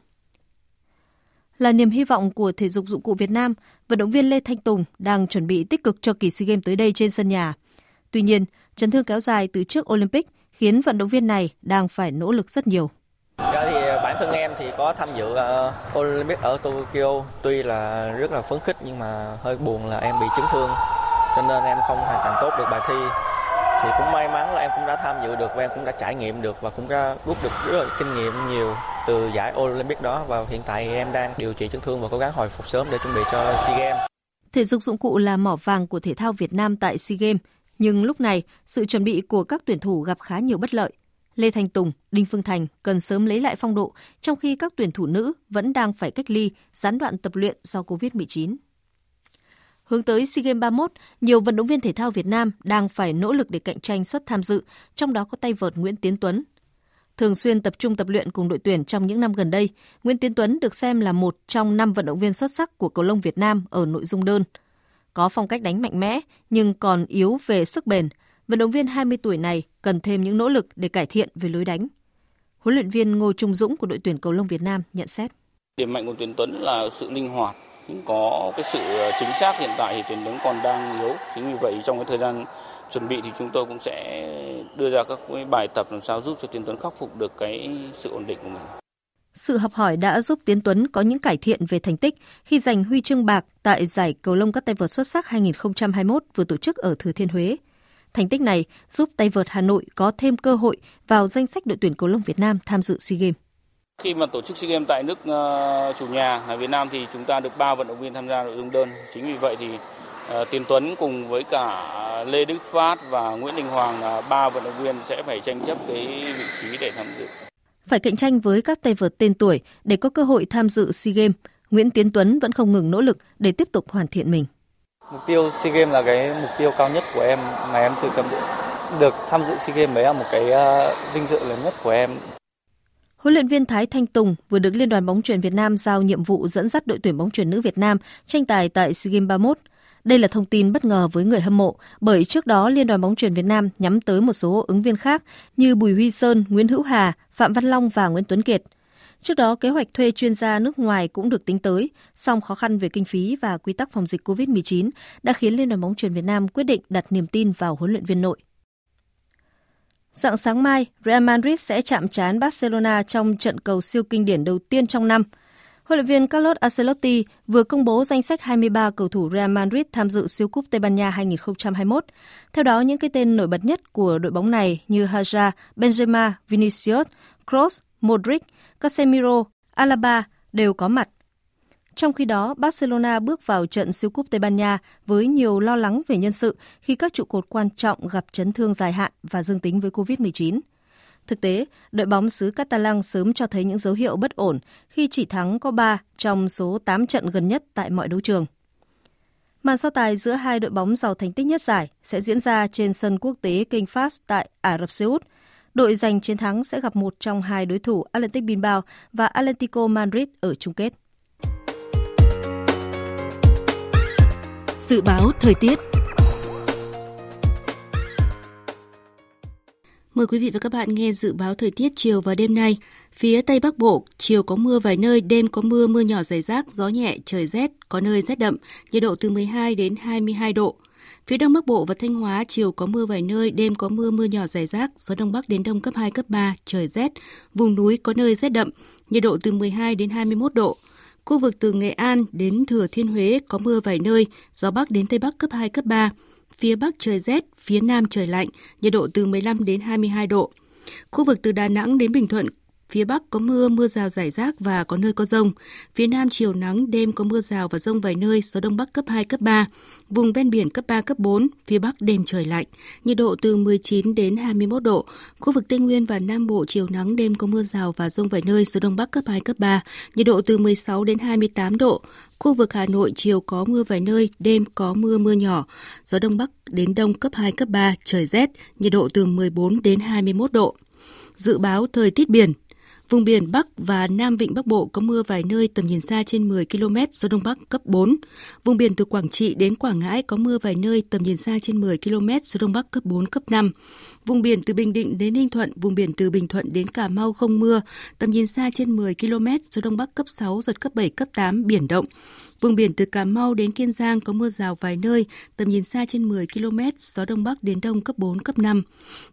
S33: Là niềm hy vọng của thể dục dụng cụ Việt Nam, vận động viên Lê Thanh Tùng đang chuẩn bị tích cực cho kỳ SEA Games tới đây trên sân nhà. Tuy nhiên, chấn thương kéo dài từ trước Olympic khiến vận động viên này đang phải nỗ lực rất nhiều.
S34: Dạ thì ờ, bản thân em thì có tham dự uh, Olympic ở Tokyo, tuy là rất là phấn khích nhưng mà hơi buồn là em bị chấn thương, cho nên em không hoàn thành tốt được bài thi thì cũng may mắn là em cũng đã tham dự được và em cũng đã trải nghiệm được và cũng đã rút được rất là kinh nghiệm nhiều từ giải Olympic đó và hiện tại em đang điều trị chấn thương và cố gắng hồi phục sớm để chuẩn bị cho SEA Games.
S33: Thể dục dụng cụ là mỏ vàng của thể thao Việt Nam tại SEA Games, nhưng lúc này sự chuẩn bị của các tuyển thủ gặp khá nhiều bất lợi. Lê Thanh Tùng, Đinh Phương Thành cần sớm lấy lại phong độ, trong khi các tuyển thủ nữ vẫn đang phải cách ly, gián đoạn tập luyện do COVID-19. Hướng tới SEA Games 31, nhiều vận động viên thể thao Việt Nam đang phải nỗ lực để cạnh tranh suất tham dự, trong đó có tay vợt Nguyễn Tiến Tuấn. Thường xuyên tập trung tập luyện cùng đội tuyển trong những năm gần đây, Nguyễn Tiến Tuấn được xem là một trong năm vận động viên xuất sắc của cầu lông Việt Nam ở nội dung đơn. Có phong cách đánh mạnh mẽ nhưng còn yếu về sức bền, vận động viên 20 tuổi này cần thêm những nỗ lực để cải thiện về lối đánh. Huấn luyện viên Ngô Trung Dũng của đội tuyển cầu lông Việt Nam nhận xét.
S35: Điểm mạnh của Tiến Tuấn là sự linh hoạt, nhưng có cái sự chính xác hiện tại thì Tiến Tuấn còn đang yếu. Chính vì vậy trong cái thời gian chuẩn bị thì chúng tôi cũng sẽ đưa ra các cái bài tập làm sao giúp cho Tiến Tuấn khắc phục được cái sự ổn định của mình.
S33: Sự học hỏi đã giúp Tiến Tuấn có những cải thiện về thành tích khi giành huy chương bạc tại giải cầu lông các tay vợt xuất sắc 2021 vừa tổ chức ở Thừa Thiên Huế. Thành tích này giúp tay vợt Hà Nội có thêm cơ hội vào danh sách đội tuyển cầu lông Việt Nam tham dự SEA Games.
S35: Khi mà tổ chức SEA Games tại nước uh, chủ nhà ở Việt Nam thì chúng ta được 3 vận động viên tham gia nội dung đơn. Chính vì vậy thì uh, Tiến Tuấn cùng với cả Lê Đức Phát và Nguyễn Đình Hoàng là ba vận động viên sẽ phải tranh chấp cái vị trí để tham dự.
S33: Phải cạnh tranh với các tay vợt tên tuổi để có cơ hội tham dự SEA Games, Nguyễn Tiến Tuấn vẫn không ngừng nỗ lực để tiếp tục hoàn thiện mình.
S36: Mục tiêu SEA Games là cái mục tiêu cao nhất của em mà em chưa cầm được. Được tham dự SEA Games đấy là một cái ờ, vinh dự lớn nhất của em.
S33: Huấn luyện viên Thái Thanh Tùng vừa được Liên đoàn bóng chuyền Việt Nam giao nhiệm vụ dẫn dắt đội tuyển bóng chuyền nữ Việt Nam tranh tài tại SEA Games 31. Đây là thông tin bất ngờ với người hâm mộ, bởi trước đó Liên đoàn bóng chuyền Việt Nam nhắm tới một số ứng viên khác như Bùi Huy Sơn, Nguyễn Hữu Hà, Phạm Văn Long và Nguyễn Tuấn Kiệt. Trước đó, kế hoạch thuê chuyên gia nước ngoài cũng được tính tới, song khó khăn về kinh phí và quy tắc phòng dịch COVID-19 đã khiến Liên đoàn bóng chuyền Việt Nam quyết định đặt niềm tin vào huấn luyện viên nội. Dạng sáng mai, Real Madrid sẽ chạm trán Barcelona trong trận cầu siêu kinh điển đầu tiên trong năm. Huấn luyện viên Carlos Ancelotti vừa công bố danh sách 23 cầu thủ Real Madrid tham dự siêu cúp Tây Ban Nha 2021. Theo đó, những cái tên nổi bật nhất của đội bóng này như Hazard, Benzema, Vinicius, Kroos, Modric, Casemiro, Alaba đều có mặt. Trong khi đó, Barcelona bước vào trận siêu cúp Tây Ban Nha với nhiều lo lắng về nhân sự khi các trụ cột quan trọng gặp chấn thương dài hạn và dương tính với COVID-19. Thực tế, đội bóng xứ Catalan sớm cho thấy những dấu hiệu bất ổn khi chỉ thắng có 3 trong số 8 trận gần nhất tại mọi đấu trường. Màn so tài giữa hai đội bóng giàu thành tích nhất giải sẽ diễn ra trên sân quốc tế King Fahd tại Ả Rập Xê Út. Đội giành chiến thắng sẽ gặp một trong hai đối thủ Atlantic Bilbao và Atlético Madrid ở chung kết.
S18: Dự báo thời tiết Mời quý vị và các bạn nghe dự báo thời tiết chiều và đêm nay. Phía Tây Bắc Bộ, chiều có mưa vài nơi, đêm có mưa, mưa nhỏ rải rác, gió nhẹ, trời rét, có nơi rét đậm, nhiệt độ từ 12 đến 22 độ. Phía Đông Bắc Bộ và Thanh Hóa, chiều có mưa vài nơi, đêm có mưa, mưa nhỏ rải rác, gió Đông Bắc đến Đông cấp 2, cấp 3, trời rét. Vùng núi có nơi rét đậm, nhiệt độ từ 12 đến 21 độ. Khu vực từ Nghệ An đến Thừa Thiên Huế có mưa vài nơi, gió Bắc đến Tây Bắc cấp 2, cấp 3. Phía Bắc trời rét, phía Nam trời lạnh, nhiệt độ từ 15 đến 22 độ. Khu vực từ Đà Nẵng đến Bình Thuận Phía Bắc có mưa, mưa rào rải rác và có nơi có rông. Phía Nam chiều nắng, đêm có mưa rào và rông vài nơi, gió Đông Bắc cấp 2, cấp 3. Vùng ven biển cấp 3, cấp 4, phía Bắc đêm trời lạnh. Nhiệt độ từ 19 đến 21 độ. Khu vực Tây Nguyên và Nam Bộ chiều nắng, đêm có mưa rào và rông vài nơi, gió Đông Bắc cấp 2, cấp 3. Nhiệt độ từ 16 đến 28 độ. Khu vực Hà Nội chiều có mưa vài nơi, đêm có mưa mưa nhỏ. Gió Đông Bắc đến Đông cấp 2, cấp 3, trời rét. Nhiệt độ từ 14 đến 21 độ. Dự báo thời tiết biển, Vùng biển Bắc và Nam Vịnh Bắc Bộ có mưa vài nơi tầm nhìn xa trên 10 km, gió Đông Bắc cấp 4. Vùng biển từ Quảng Trị đến Quảng Ngãi có mưa vài nơi tầm nhìn xa trên 10 km, gió Đông Bắc cấp 4, cấp 5. Vùng biển từ Bình Định đến Ninh Thuận, vùng biển từ Bình Thuận đến Cà Mau không mưa, tầm nhìn xa trên 10 km, gió Đông Bắc cấp 6, giật cấp 7, cấp 8, biển động. Vùng biển từ Cà Mau đến Kiên Giang có mưa rào vài nơi, tầm nhìn xa trên 10 km, gió Đông Bắc đến Đông cấp 4, cấp 5.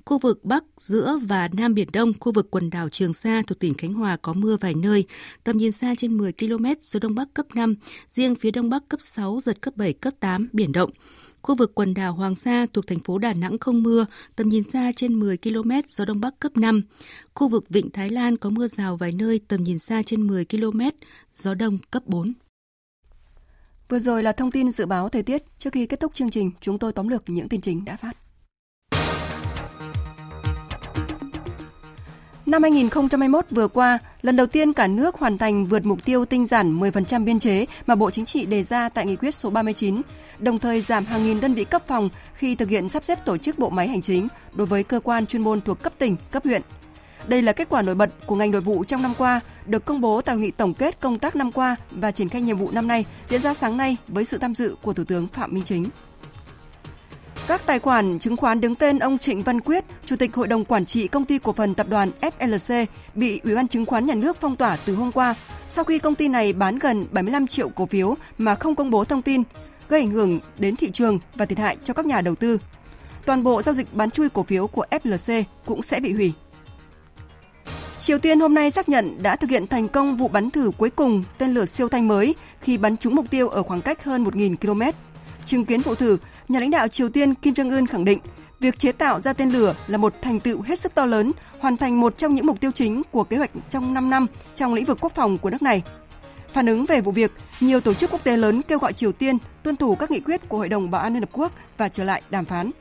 S18: Khu vực Bắc, giữa và Nam Biển Đông, khu vực quần đảo Trường Sa thuộc tỉnh Khánh Hòa có mưa vài nơi, tầm nhìn xa trên 10 km, gió Đông Bắc cấp 5, riêng phía Đông Bắc cấp 6, giật cấp 7, cấp 8, biển động. Khu vực quần đảo Hoàng Sa thuộc thành phố Đà Nẵng không mưa, tầm nhìn xa trên 10 km, gió Đông Bắc cấp 5. Khu vực Vịnh Thái Lan có mưa rào vài nơi, tầm nhìn xa trên 10 km, gió Đông cấp 4.
S1: Vừa rồi là thông tin dự báo thời tiết. Trước khi kết thúc chương trình, chúng tôi tóm lược những tin chính đã phát. Năm 2021 vừa qua, lần đầu tiên cả nước hoàn thành vượt mục tiêu tinh giản 10% biên chế mà Bộ Chính trị đề ra tại nghị quyết số 39, đồng thời giảm hàng nghìn đơn vị cấp phòng khi thực hiện sắp xếp tổ chức bộ máy hành chính đối với cơ quan chuyên môn thuộc cấp tỉnh, cấp huyện. Đây là kết quả nổi bật của ngành nội vụ trong năm qua, được công bố tại hội nghị tổng kết công tác năm qua và triển khai nhiệm vụ năm nay diễn ra sáng nay với sự tham dự của Thủ tướng Phạm Minh Chính. Các tài khoản chứng khoán đứng tên ông Trịnh Văn Quyết, Chủ tịch Hội đồng Quản trị Công ty Cổ phần Tập đoàn FLC bị Ủy ban Chứng khoán Nhà nước phong tỏa từ hôm qua sau khi công ty này bán gần 75 triệu cổ phiếu mà không công bố thông tin, gây ảnh hưởng đến thị trường và thiệt hại cho các nhà đầu tư. Toàn bộ giao dịch bán chui cổ phiếu của FLC cũng sẽ bị hủy. Triều Tiên hôm nay xác nhận đã thực hiện thành công vụ bắn thử cuối cùng tên lửa siêu thanh mới khi bắn trúng mục tiêu ở khoảng cách hơn 1.000 km. Chứng kiến vụ thử, nhà lãnh đạo Triều Tiên Kim Jong Un khẳng định việc chế tạo ra tên lửa là một thành tựu hết sức to lớn, hoàn thành một trong những mục tiêu chính của kế hoạch trong 5 năm trong lĩnh vực quốc phòng của nước này. Phản ứng về vụ việc, nhiều tổ chức quốc tế lớn kêu gọi Triều Tiên tuân thủ các nghị quyết của Hội đồng Bảo an Liên Hợp Quốc và trở lại đàm phán.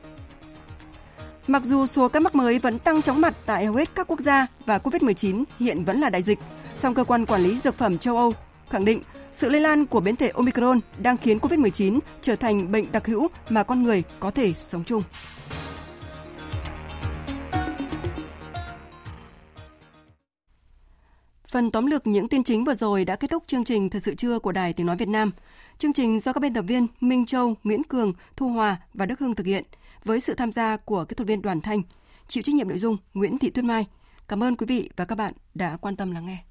S1: Mặc dù số ca mắc mới vẫn tăng chóng mặt tại hầu hết các quốc gia và COVID-19 hiện vẫn là đại dịch, song cơ quan quản lý dược phẩm châu Âu khẳng định sự lây lan của biến thể Omicron đang khiến COVID-19 trở thành bệnh đặc hữu mà con người có thể sống chung. Phần tóm lược những tin chính vừa rồi đã kết thúc chương trình Thời sự trưa của Đài Tiếng Nói Việt Nam. Chương trình do các biên tập viên Minh Châu, Nguyễn Cường, Thu Hòa và Đức Hưng thực hiện với sự tham gia của kỹ thuật viên Đoàn Thanh, chịu trách nhiệm nội dung Nguyễn Thị Tuyết Mai. Cảm ơn quý vị và các bạn đã quan tâm lắng nghe.